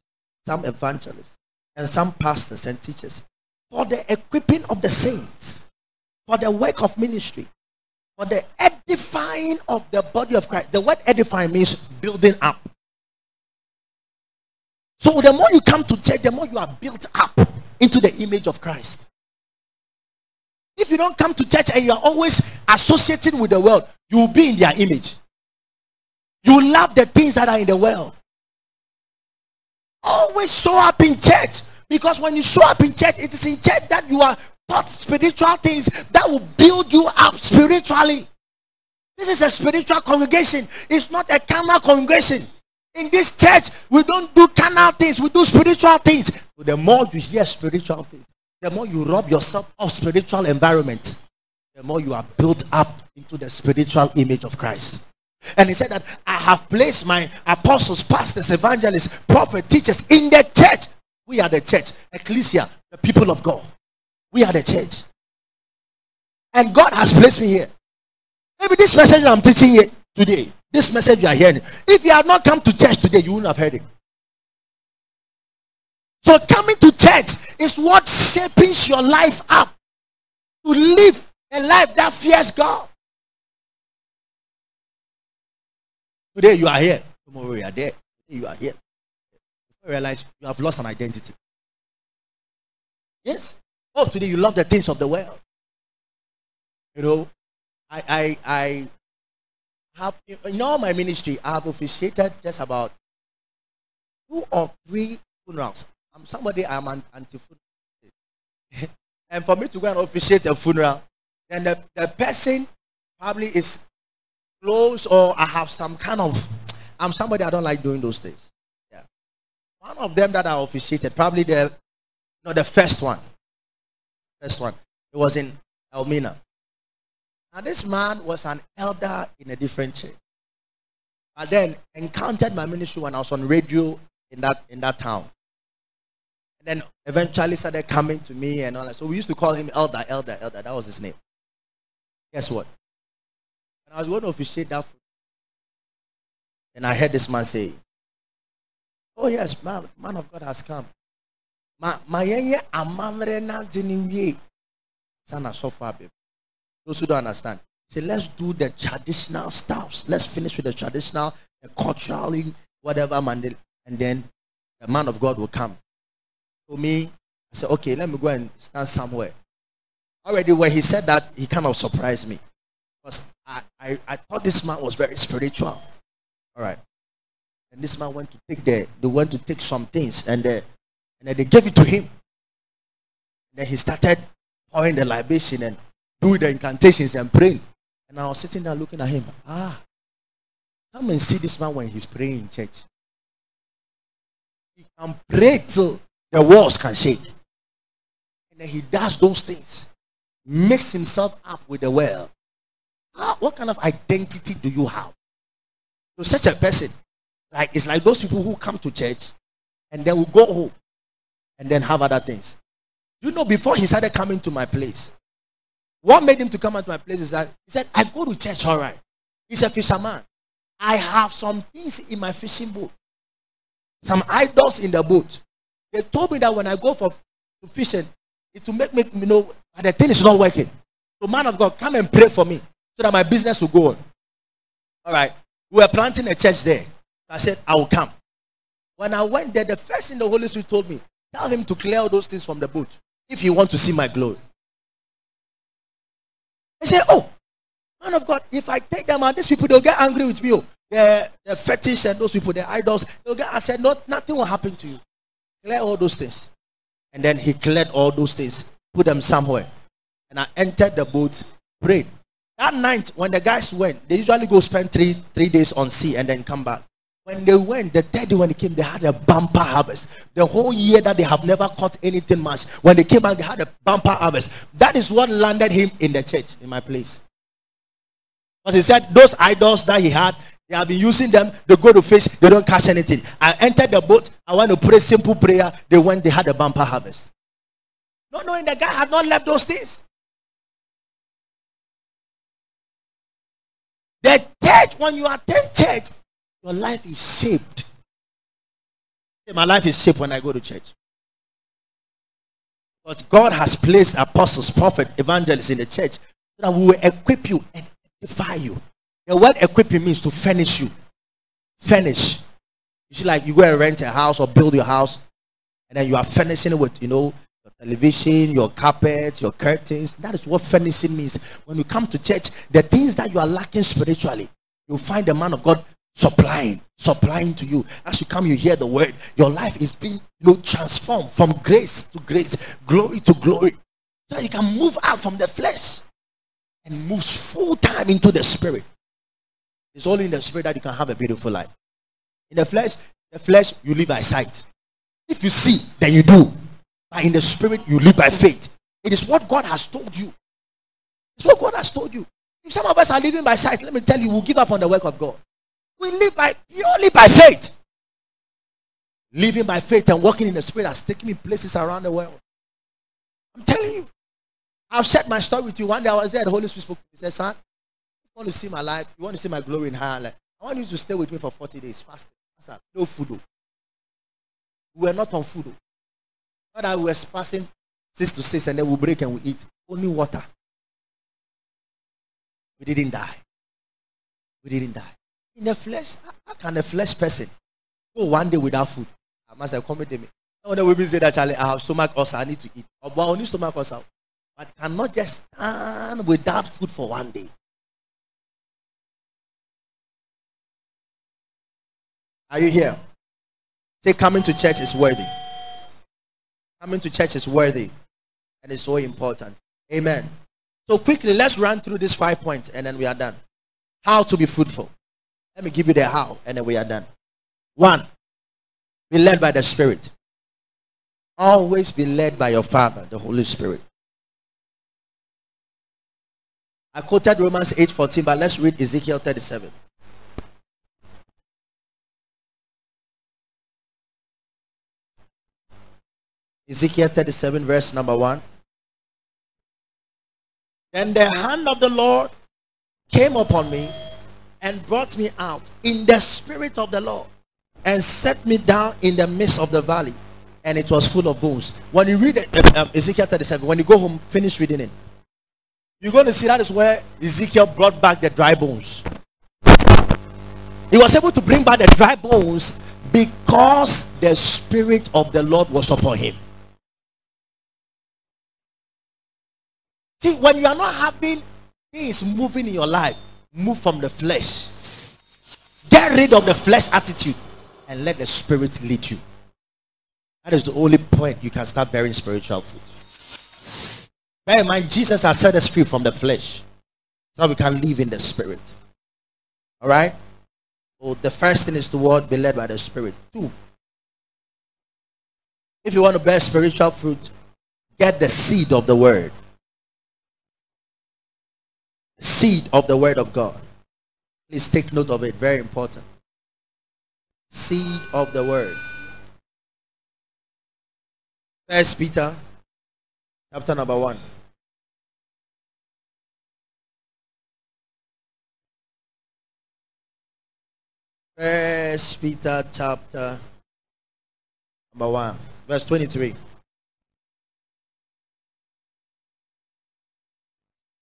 some evangelists, and some pastors and teachers for the equipping of the saints, for the work of ministry, for the edifying of the body of Christ. The word edifying means building up. So the more you come to church, the more you are built up into the image of Christ. If you don't come to church and you are always associating with the world, you will be in their image. You love the things that are in the world. Always show up in church because when you show up in church, it is in church that you are taught spiritual things that will build you up spiritually. This is a spiritual congregation, it's not a carnal congregation. In this church, we don't do carnal things, we do spiritual things. So the more you hear spiritual things, the more you rob yourself of spiritual environment, the more you are built up into the spiritual image of Christ. And he said that I have placed my apostles, pastors, evangelists, prophets, teachers in the church. We are the church, ecclesia, the people of God. We are the church. And God has placed me here. Maybe this message I'm teaching here today, this message you are hearing, if you had not come to church today, you wouldn't have heard it. So coming to church is what shapes your life up to live a life that fears God. Today you are here. Tomorrow you are there. You are here. You realize you have lost an identity. Yes. Oh, today you love the things of the world. You know, I I I have in all my ministry, I have officiated just about two or three funerals. I'm somebody I'm an anti-funeral. and for me to go and officiate a funeral, then the, the person probably is close or I have some kind of I'm somebody I don't like doing those things. Yeah. One of them that I officiated, probably the not the first one. First one. It was in Elmina. And this man was an elder in a different church. I then encountered my ministry when I was on radio in that in that town. And then eventually started coming to me and all that. So we used to call him Elder, Elder, Elder. That was his name. Guess what? And I was going to officiate that. And I heard this man say, Oh, yes, man, man of God has come. Ma ma yenye amamre diniwie. Sana so far, babe. Those who don't understand. Say, let's do the traditional stuffs. Let's finish with the traditional, the culturally, whatever. And then the man of God will come. To me, I said, okay, let me go and stand somewhere. Already, when he said that, he kind of surprised me. Because I, I, I thought this man was very spiritual. All right. And this man went to take the, they went to take some things and, uh, and they gave it to him. Then he started pouring the libation and doing the incantations and praying. And I was sitting there looking at him. Ah, come and see this man when he's praying in church. He can pray till the walls can shake. And then he does those things, mix himself up with the world. What kind of identity do you have? So such a person, like it's like those people who come to church and then will go home and then have other things. You know, before he started coming to my place, what made him to come to my place is that he said, I go to church, all right. He's a fisherman. I have some things in my fishing boat. Some idols in the boat. They told me that when I go for fishing, it will make me you know the thing is not working. So, man of God, come and pray for me so that my business will go on. All right. We were planting a church there. I said, I will come. When I went there, the first thing the Holy Spirit told me, tell him to clear all those things from the boat if you want to see my glory. I said, Oh, man of God, if I take them out, these people they'll get angry with me. Oh. The, the fetish and those people, the idols, they'll get I said, no, nothing will happen to you. Clear all those things. And then he cleared all those things, put them somewhere. And I entered the boat, prayed. That night, when the guys went, they usually go spend three three days on sea and then come back. When they went, the third day when they came, they had a bumper harvest. The whole year that they have never caught anything much. When they came back, they had a bumper harvest. That is what landed him in the church, in my place. Because he said those idols that he had, they have been using them. They go to fish, they don't catch anything. I entered the boat. I want to pray simple prayer. They went, they had a bumper harvest. Not knowing the guy had not left those things. The church, when you attend church, your life is shaped. My life is shaped when I go to church. But God has placed apostles, prophets, evangelists in the church so that we will equip you and edify you. The word equipping means to furnish you. Furnish. You see, like you go and rent a house or build your house, and then you are furnishing it with, you know, television, your carpet, your curtains. That is what furnishing means. When you come to church, the things that you are lacking spiritually, you'll find the man of God supplying, supplying to you. As you come, you hear the word. Your life is being you know, transformed from grace to grace, glory to glory. So you can move out from the flesh and move full time into the spirit. It's only in the spirit that you can have a beautiful life. In the flesh, the flesh you live by sight. If you see, then you do. But in the spirit, you live by faith. It is what God has told you. It's what God has told you. If some of us are living by sight, let me tell you, we'll give up on the work of God. We live by purely by faith. Living by faith and walking in the spirit has taken me places around the world. I'm telling you. I'll share my story with you. One day I was there, the Holy Spirit spoke to me. He said, Son, you want to see my life? You want to see my glory in high life? I want you to stay with me for 40 days. Fasting. No food. Though. We were not on food. Though. That we were fasting six to six and then we break and we eat. Only water. We didn't die. We didn't die. In the flesh, how can a flesh person go one day without food? I must have come with me. No, the women say that Charlie, I have stomach ulcer, I need to eat. Or I need stomach ulcer. But cannot just stand without food for one day. Are you here? Say coming to church is worthy. Coming to church is worthy. And it's so important. Amen. So quickly, let's run through these five points and then we are done. How to be fruitful. Let me give you the how, and then we are done. One, be led by the Spirit. Always be led by your Father, the Holy Spirit. I quoted Romans 8:14, but let's read Ezekiel 37. Ezekiel 37, verse number 1. Then the hand of the Lord came upon me and brought me out in the spirit of the Lord and set me down in the midst of the valley. And it was full of bones. When you read it, um, Ezekiel 37, when you go home, finish reading it. You're going to see that is where Ezekiel brought back the dry bones. He was able to bring back the dry bones because the spirit of the Lord was upon him. See, when you are not having things moving in your life, move from the flesh. Get rid of the flesh attitude and let the spirit lead you. That is the only point you can start bearing spiritual fruit. Bear in mind, Jesus has set us free from the flesh so we can live in the spirit. All right? So the first thing is to word be led by the spirit. Two, if you want to bear spiritual fruit, get the seed of the word seed of the word of God. Please take note of it. Very important. Seed of the word. First Peter, chapter number one. First Peter, chapter number one, verse twenty-three.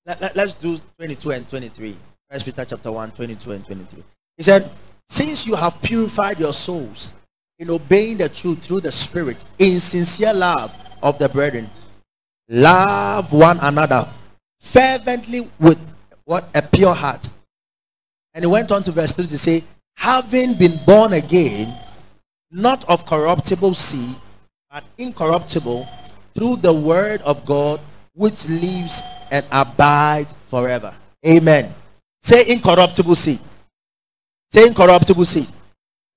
Let, let, let's do 22 and 23. First Peter chapter 1, 22 and 23. He said, Since you have purified your souls in obeying the truth through the Spirit, in sincere love of the brethren, love one another fervently with what a pure heart. And he went on to verse 3 to say, having been born again, not of corruptible seed, but incorruptible, through the word of God, which lives and abide forever. Amen. Say incorruptible seed. Say incorruptible seed.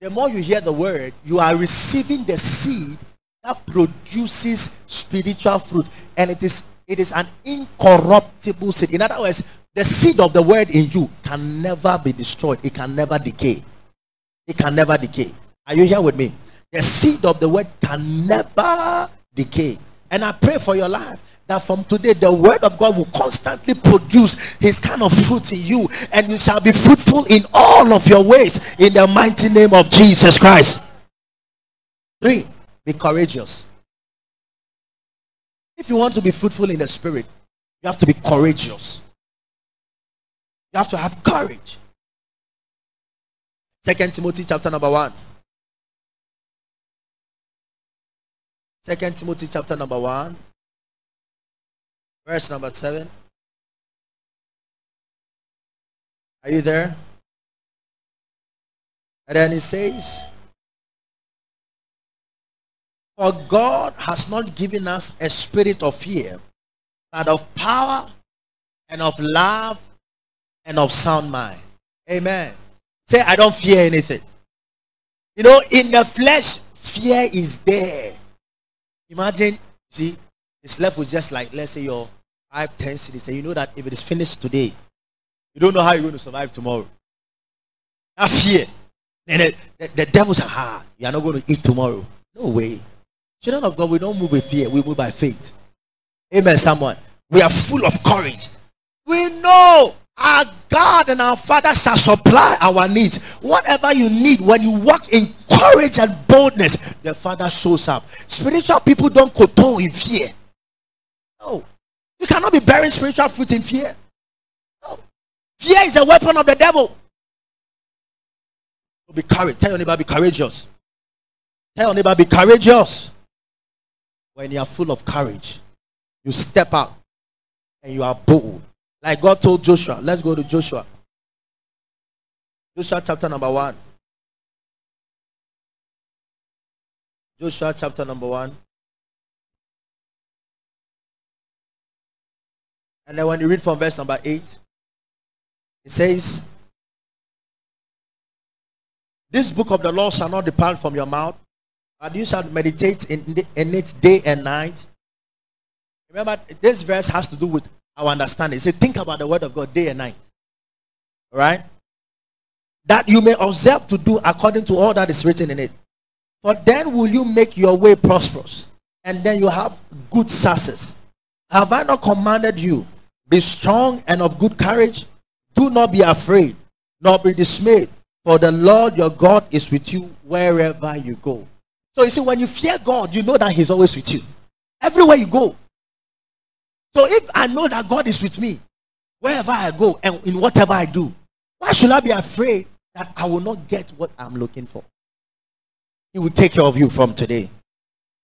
The more you hear the word, you are receiving the seed that produces spiritual fruit. And it is it is an incorruptible seed. In other words, the seed of the word in you can never be destroyed. It can never decay. It can never decay. Are you here with me? The seed of the word can never decay. And I pray for your life that from today the word of God will constantly produce his kind of fruit in you and you shall be fruitful in all of your ways in the mighty name of Jesus Christ. Three, be courageous. If you want to be fruitful in the spirit, you have to be courageous. You have to have courage. Second Timothy chapter number one. Second Timothy chapter number one, verse number seven. Are you there? And then it says, For God has not given us a spirit of fear, but of power and of love and of sound mind. Amen. Say, I don't fear anything. You know, in the flesh, fear is there. Imagine, see, it's left with just like, let's say, your five, ten cedis, and you know that if it is finished today, you don't know how you're going to survive tomorrow. That fear. And the, the, the devil said, ah, you're not going to eat tomorrow. No way. Children of God, we don't move with fear, we move by faith. Amen, someone. We are full of courage. We know our God and our Father shall supply our needs. Whatever you need, when you walk in courage and boldness, the Father shows up. Spiritual people don't kowtow in fear. No. You cannot be bearing spiritual fruit in fear. No. Fear is a weapon of the devil. Be courage. Tell your neighbor, be courageous. Tell your neighbor, be courageous. When you are full of courage, you step out and you are bold. Like God told Joshua. Let's go to Joshua. Joshua chapter number one. Joshua chapter number one. And then when you read from verse number eight, it says, This book of the law shall not depart from your mouth, but you shall meditate in, it day and night. Remember, this verse has to do with our understanding. It says, think about the word of God day and night. All right? That you may observe to do according to all that is written in it. For then will you make your way prosperous, and then you have good success. Have I not commanded you? Be strong and of good courage. Do not be afraid, nor be dismayed, for the Lord your God is with you wherever you go. So you see, when you fear God, you know that He's always with you. Everywhere you go, so if I know that God is with me, wherever I go and in whatever I do, why should I be afraid that I will not get what I'm looking for? He will take care of you from today.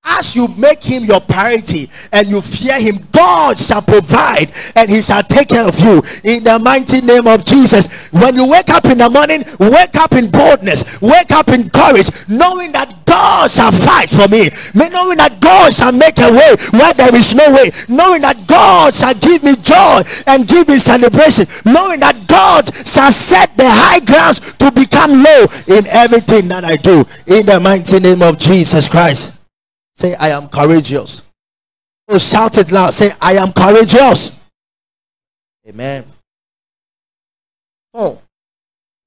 As you make him your priority and you fear him, God shall provide and he shall take care of you. In the mighty name of Jesus. When you wake up in the morning, wake up in boldness, wake up in courage, knowing that God shall fight for me, knowing that God shall make a way where there is no way, knowing that God shall give me joy and give me celebration, knowing that God shall set the high grounds to become low in everything that I do. In the mighty name of Jesus Christ. Say, I am courageous. Oh, shout it loud. Say, I am courageous. Amen. Oh,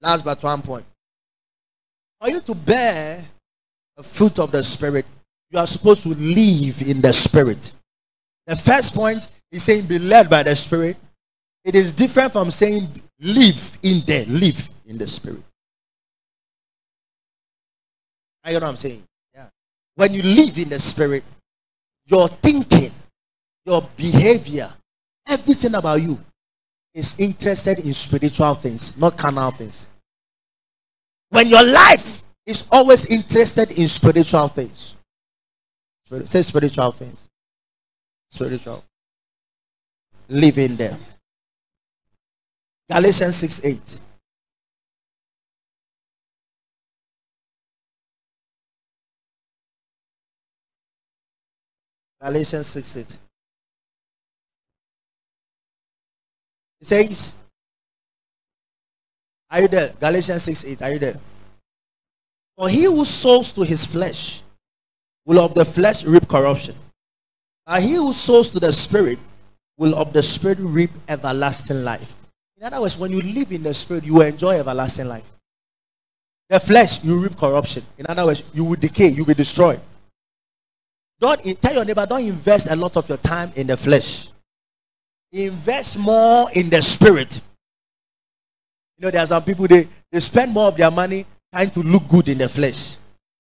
last but one point. For you to bear the fruit of the Spirit, you are supposed to live in the Spirit. The first point is saying be led by the Spirit. It is different from saying live in the live in the Spirit. I know what I'm saying? When you live in the spirit, your thinking, your behavior, everything about you is interested in spiritual things, not carnal things. When your life is always interested in spiritual things, say spiritual things, spiritual, live in them. Galatians 6 8. Galatians 6 8. It says, Are you there? Galatians 6 8. Are you there? For he who sows to his flesh will of the flesh reap corruption. And he who sows to the spirit will of the spirit reap everlasting life. In other words, when you live in the spirit, you will enjoy everlasting life. The flesh, you reap corruption. In other words, you will decay, you will be destroyed. Don't tell your neighbor, don't invest a lot of your time in the flesh. Invest more in the spirit. You know, there are some people they, they spend more of their money trying to look good in the flesh.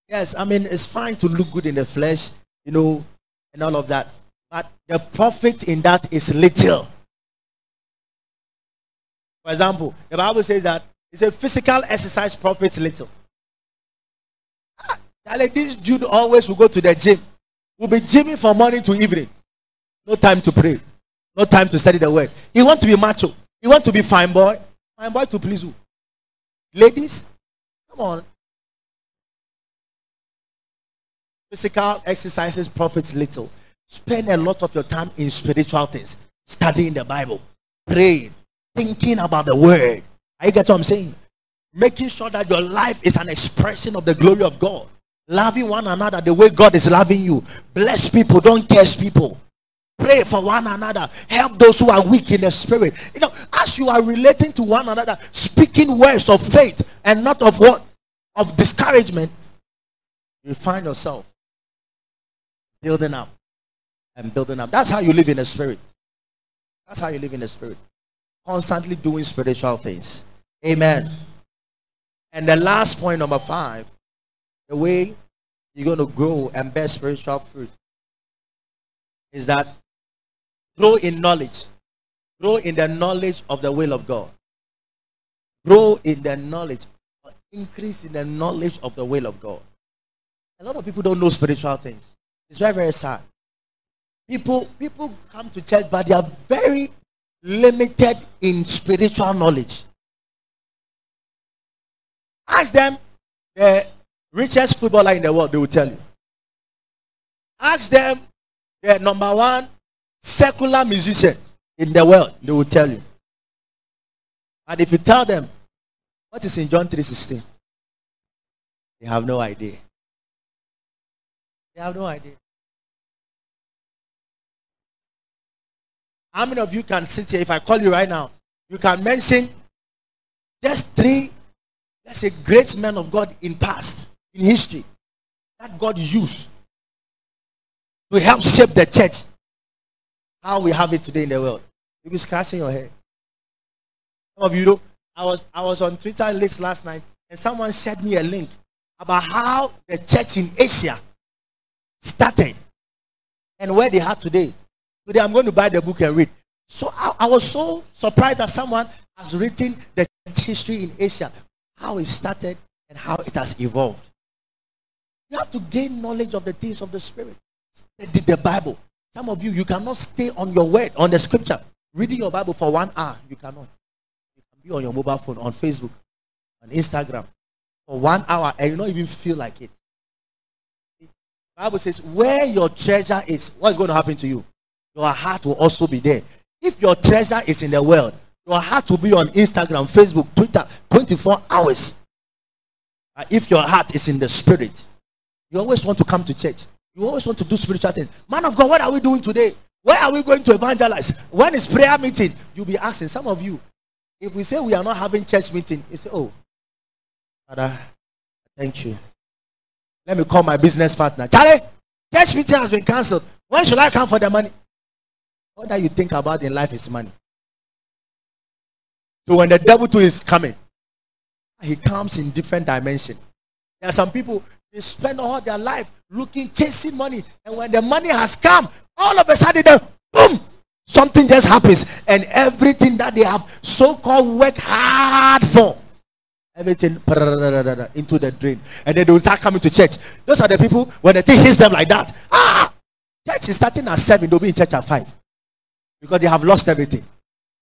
Yes, I mean it's fine to look good in the flesh, you know, and all of that. but the profit in that is little. For example, the Bible says that it's a physical exercise profits little. Ah, this dude always will go to the gym. Will be gymming from morning to evening. No time to pray. No time to study the word. He want to be macho. He want to be fine boy. Fine boy to please who? Ladies, come on. Physical exercises profits little. Spend a lot of your time in spiritual things, studying the Bible, praying, thinking about the word. You get what I'm saying? Making sure that your life is an expression of the glory of God. Loving one another the way God is loving you. Bless people, don't curse people. Pray for one another. Help those who are weak in the spirit. You know, as you are relating to one another, speaking words of faith and not of what? Of discouragement, you find yourself building up and building up. That's how you live in the spirit. That's how you live in the spirit. Constantly doing spiritual things. Amen. And the last point, number five, the way you're going to grow and bear spiritual fruit is that grow in knowledge. Grow in the knowledge of the will of God. Grow in the knowledge, increase in the knowledge of the will of God. A lot of people don't know spiritual things. It's very, very sad. People, people come to church, but they are very limited in spiritual knowledge. Ask them the richest footballer in the world, they will tell you. Ask them the number one secular musician in the world, they will tell you. And if you tell them what is in John 3:16, they have no idea. They have no idea. How many of you can sit here? If I call you right now, you can mention just three, let's say, great men of God in past, in history, that God used to help shape the church. How we have it today in the world. You'll be scratching your head. Some of you know, I was I was on Twitter list last night, and someone shared me a link about how the church in Asia started and where they are today. Today I'm going to buy the book and read. So I, I was so surprised that someone has written the church history in Asia, how it started and how it has evolved. You have to gain knowledge of the things of the Spirit. Study the Bible. Some of you, you cannot stay on your word, on the scripture, reading your Bible for one hour. You cannot. You can be on your mobile phone, on Facebook, on Instagram for one hour and you don't even feel like it. Bible says, where your treasure is, what's going to happen to you? Your heart will also be there. If your treasure is in the world, your heart will be on Instagram, Facebook, Twitter, 24 hours. If your heart is in the spirit, you always want to come to church. You always want to do spiritual things. Man of God, what are we doing today? Where are we going to evangelize? When is prayer meeting? You'll be asking some of you. If we say we are not having church meeting, you say, Oh, Father, thank you. Let me call my business partner. Charlie, church meeting has been cancelled. When should I come for the money? All that you think about in life is money. So when the devil too is coming, he comes in different dimension. There are some people they spend all their life looking, chasing money, and when the money has come, all of a sudden, then, boom, something just happens, and everything that they have so-called worked hard for everything into the drain. And then they start coming to church. Those are the people, when the thing hits them like that, ah, church is starting at 7, they'll be in church at 5. Because they have lost everything.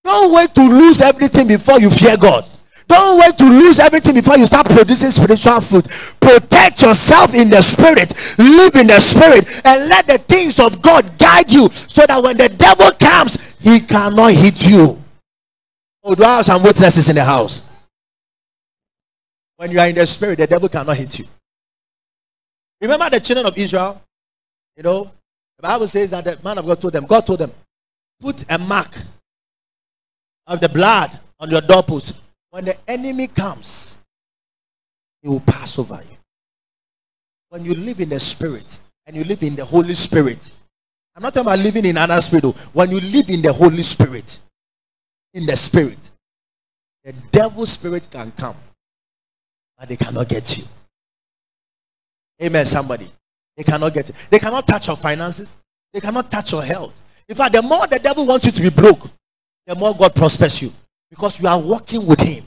Don't wait to lose everything before you fear God. Don't wait to lose everything before you start producing spiritual fruit. Protect yourself in the spirit, live in the spirit, and let the things of God guide you so that when the devil comes, he cannot hit you. Oh, do I have some witnesses in the house? When you are in the spirit, the devil cannot hit you. Remember the children of Israel? You know, the Bible says that the man of God told them, God told them, put a mark of the blood on your doorpost. When the enemy comes, he will pass over you. When you live in the spirit and you live in the Holy Spirit, I'm not talking about living in another spirit. When you live in the Holy Spirit, in the spirit, the devil's spirit can come but they cannot get you. Amen, somebody. They cannot get you. They cannot touch your finances. They cannot touch your health. In fact, the more the devil wants you to be broke, the more God prospers you because you are walking with Him.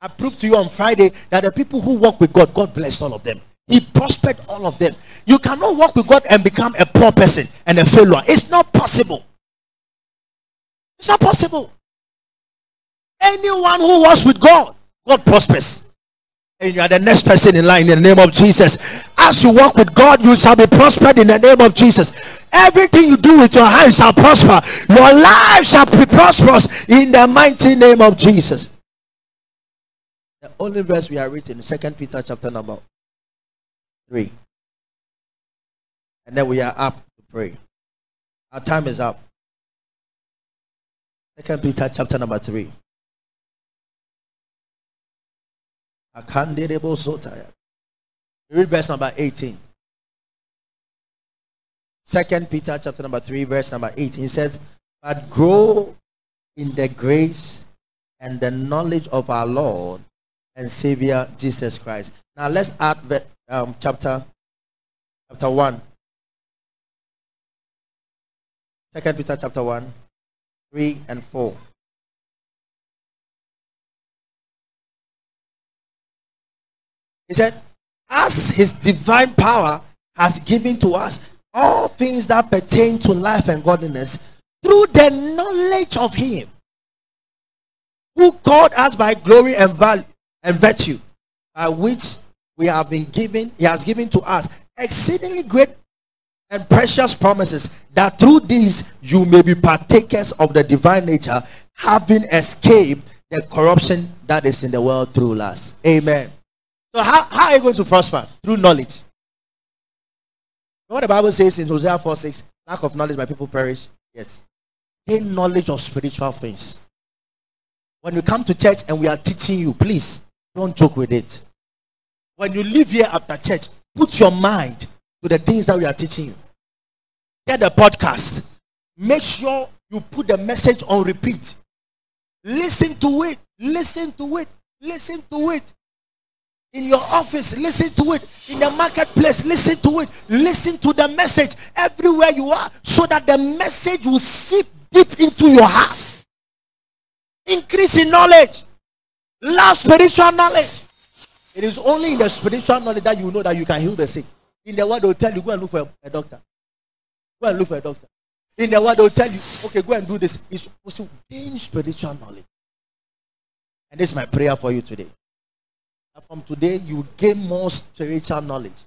I proved to you on Friday that the people who walk with God, God blessed all of them. He prospered all of them. You cannot walk with God and become a poor person and a failure. It's not possible. It's not possible. Anyone who walks with God, God prospers. And you are the next person in line in the name of Jesus. As you walk with God, you shall be prospered in the name of Jesus. Everything you do with your hands shall prosper. Your life shall be prosperous in the mighty name of Jesus. The only verse we are reading, Second Peter chapter number three. And then we are up to pray. Our time is up. Second Peter chapter number three. Read verse number 18. Second Peter chapter number 3, verse number 18. It says, But grow in the grace and the knowledge of our Lord and Savior Jesus Christ. Now let's add um, chapter chapter 1. Second Peter chapter 1, 3 and 4. He said, As his divine power has given to us all things that pertain to life and godliness through the knowledge of him who called us by glory and value and virtue by which we have been given he has given to us exceedingly great and precious promises that through these you may be partakers of the divine nature having escaped the corruption that is in the world through lust. Amen so how, how are you going to prosper? Through knowledge. what the Bible says in Hosea 4 6, lack of knowledge, my people perish. Yes. Gain knowledge of spiritual things. When you come to church and we are teaching you, please don't joke with it. When you leave here after church, put your mind to the things that we are teaching you. Get the podcast. Make sure you put the message on repeat. Listen to it. Listen to it. Listen to it in your office, listen to it. In the marketplace, listen to it. Listen to the message everywhere you are so that the message will seep deep into your heart. Increase in knowledge. Love spiritual knowledge. It is only in the spiritual knowledge that you know that you can heal the sick. In the word, they'll tell you, go and look for a doctor. Go and look for a doctor. In the word, they'll tell you, okay, go and do this. It's to gain spiritual knowledge. And this is my prayer for you today from today you gain more spiritual knowledge.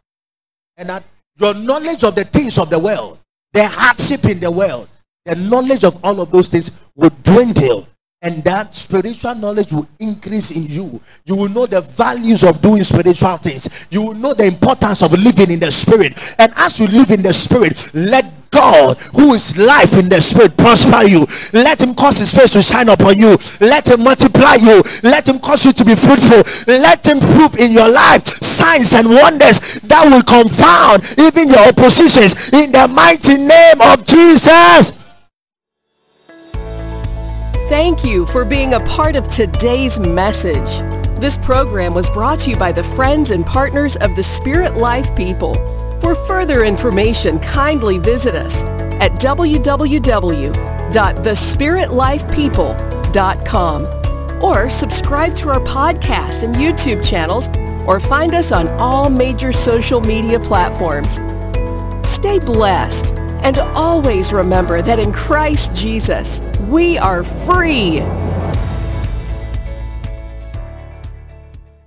And that your knowledge of the things of the world, the hardship in the world, the knowledge of all of those things will dwindle. And that spiritual knowledge will increase in you. You will know the values of doing spiritual things. You will know the importance of living in the spirit. And as you live in the spirit, let God, who is life in the spirit, prosper you. Let him cause his face to shine upon you. Let him multiply you. Let him cause you to be fruitful. Let him prove in your life signs and wonders that will confound even your oppositions in the mighty name of Jesus. Thank you for being a part of today's message. This program was brought to you by the friends and partners of the Spirit Life people. For further information, kindly visit us at www.thespiritlifepeople.com or subscribe to our podcast and YouTube channels or find us on all major social media platforms. Stay blessed and always remember that in Christ Jesus, we are free.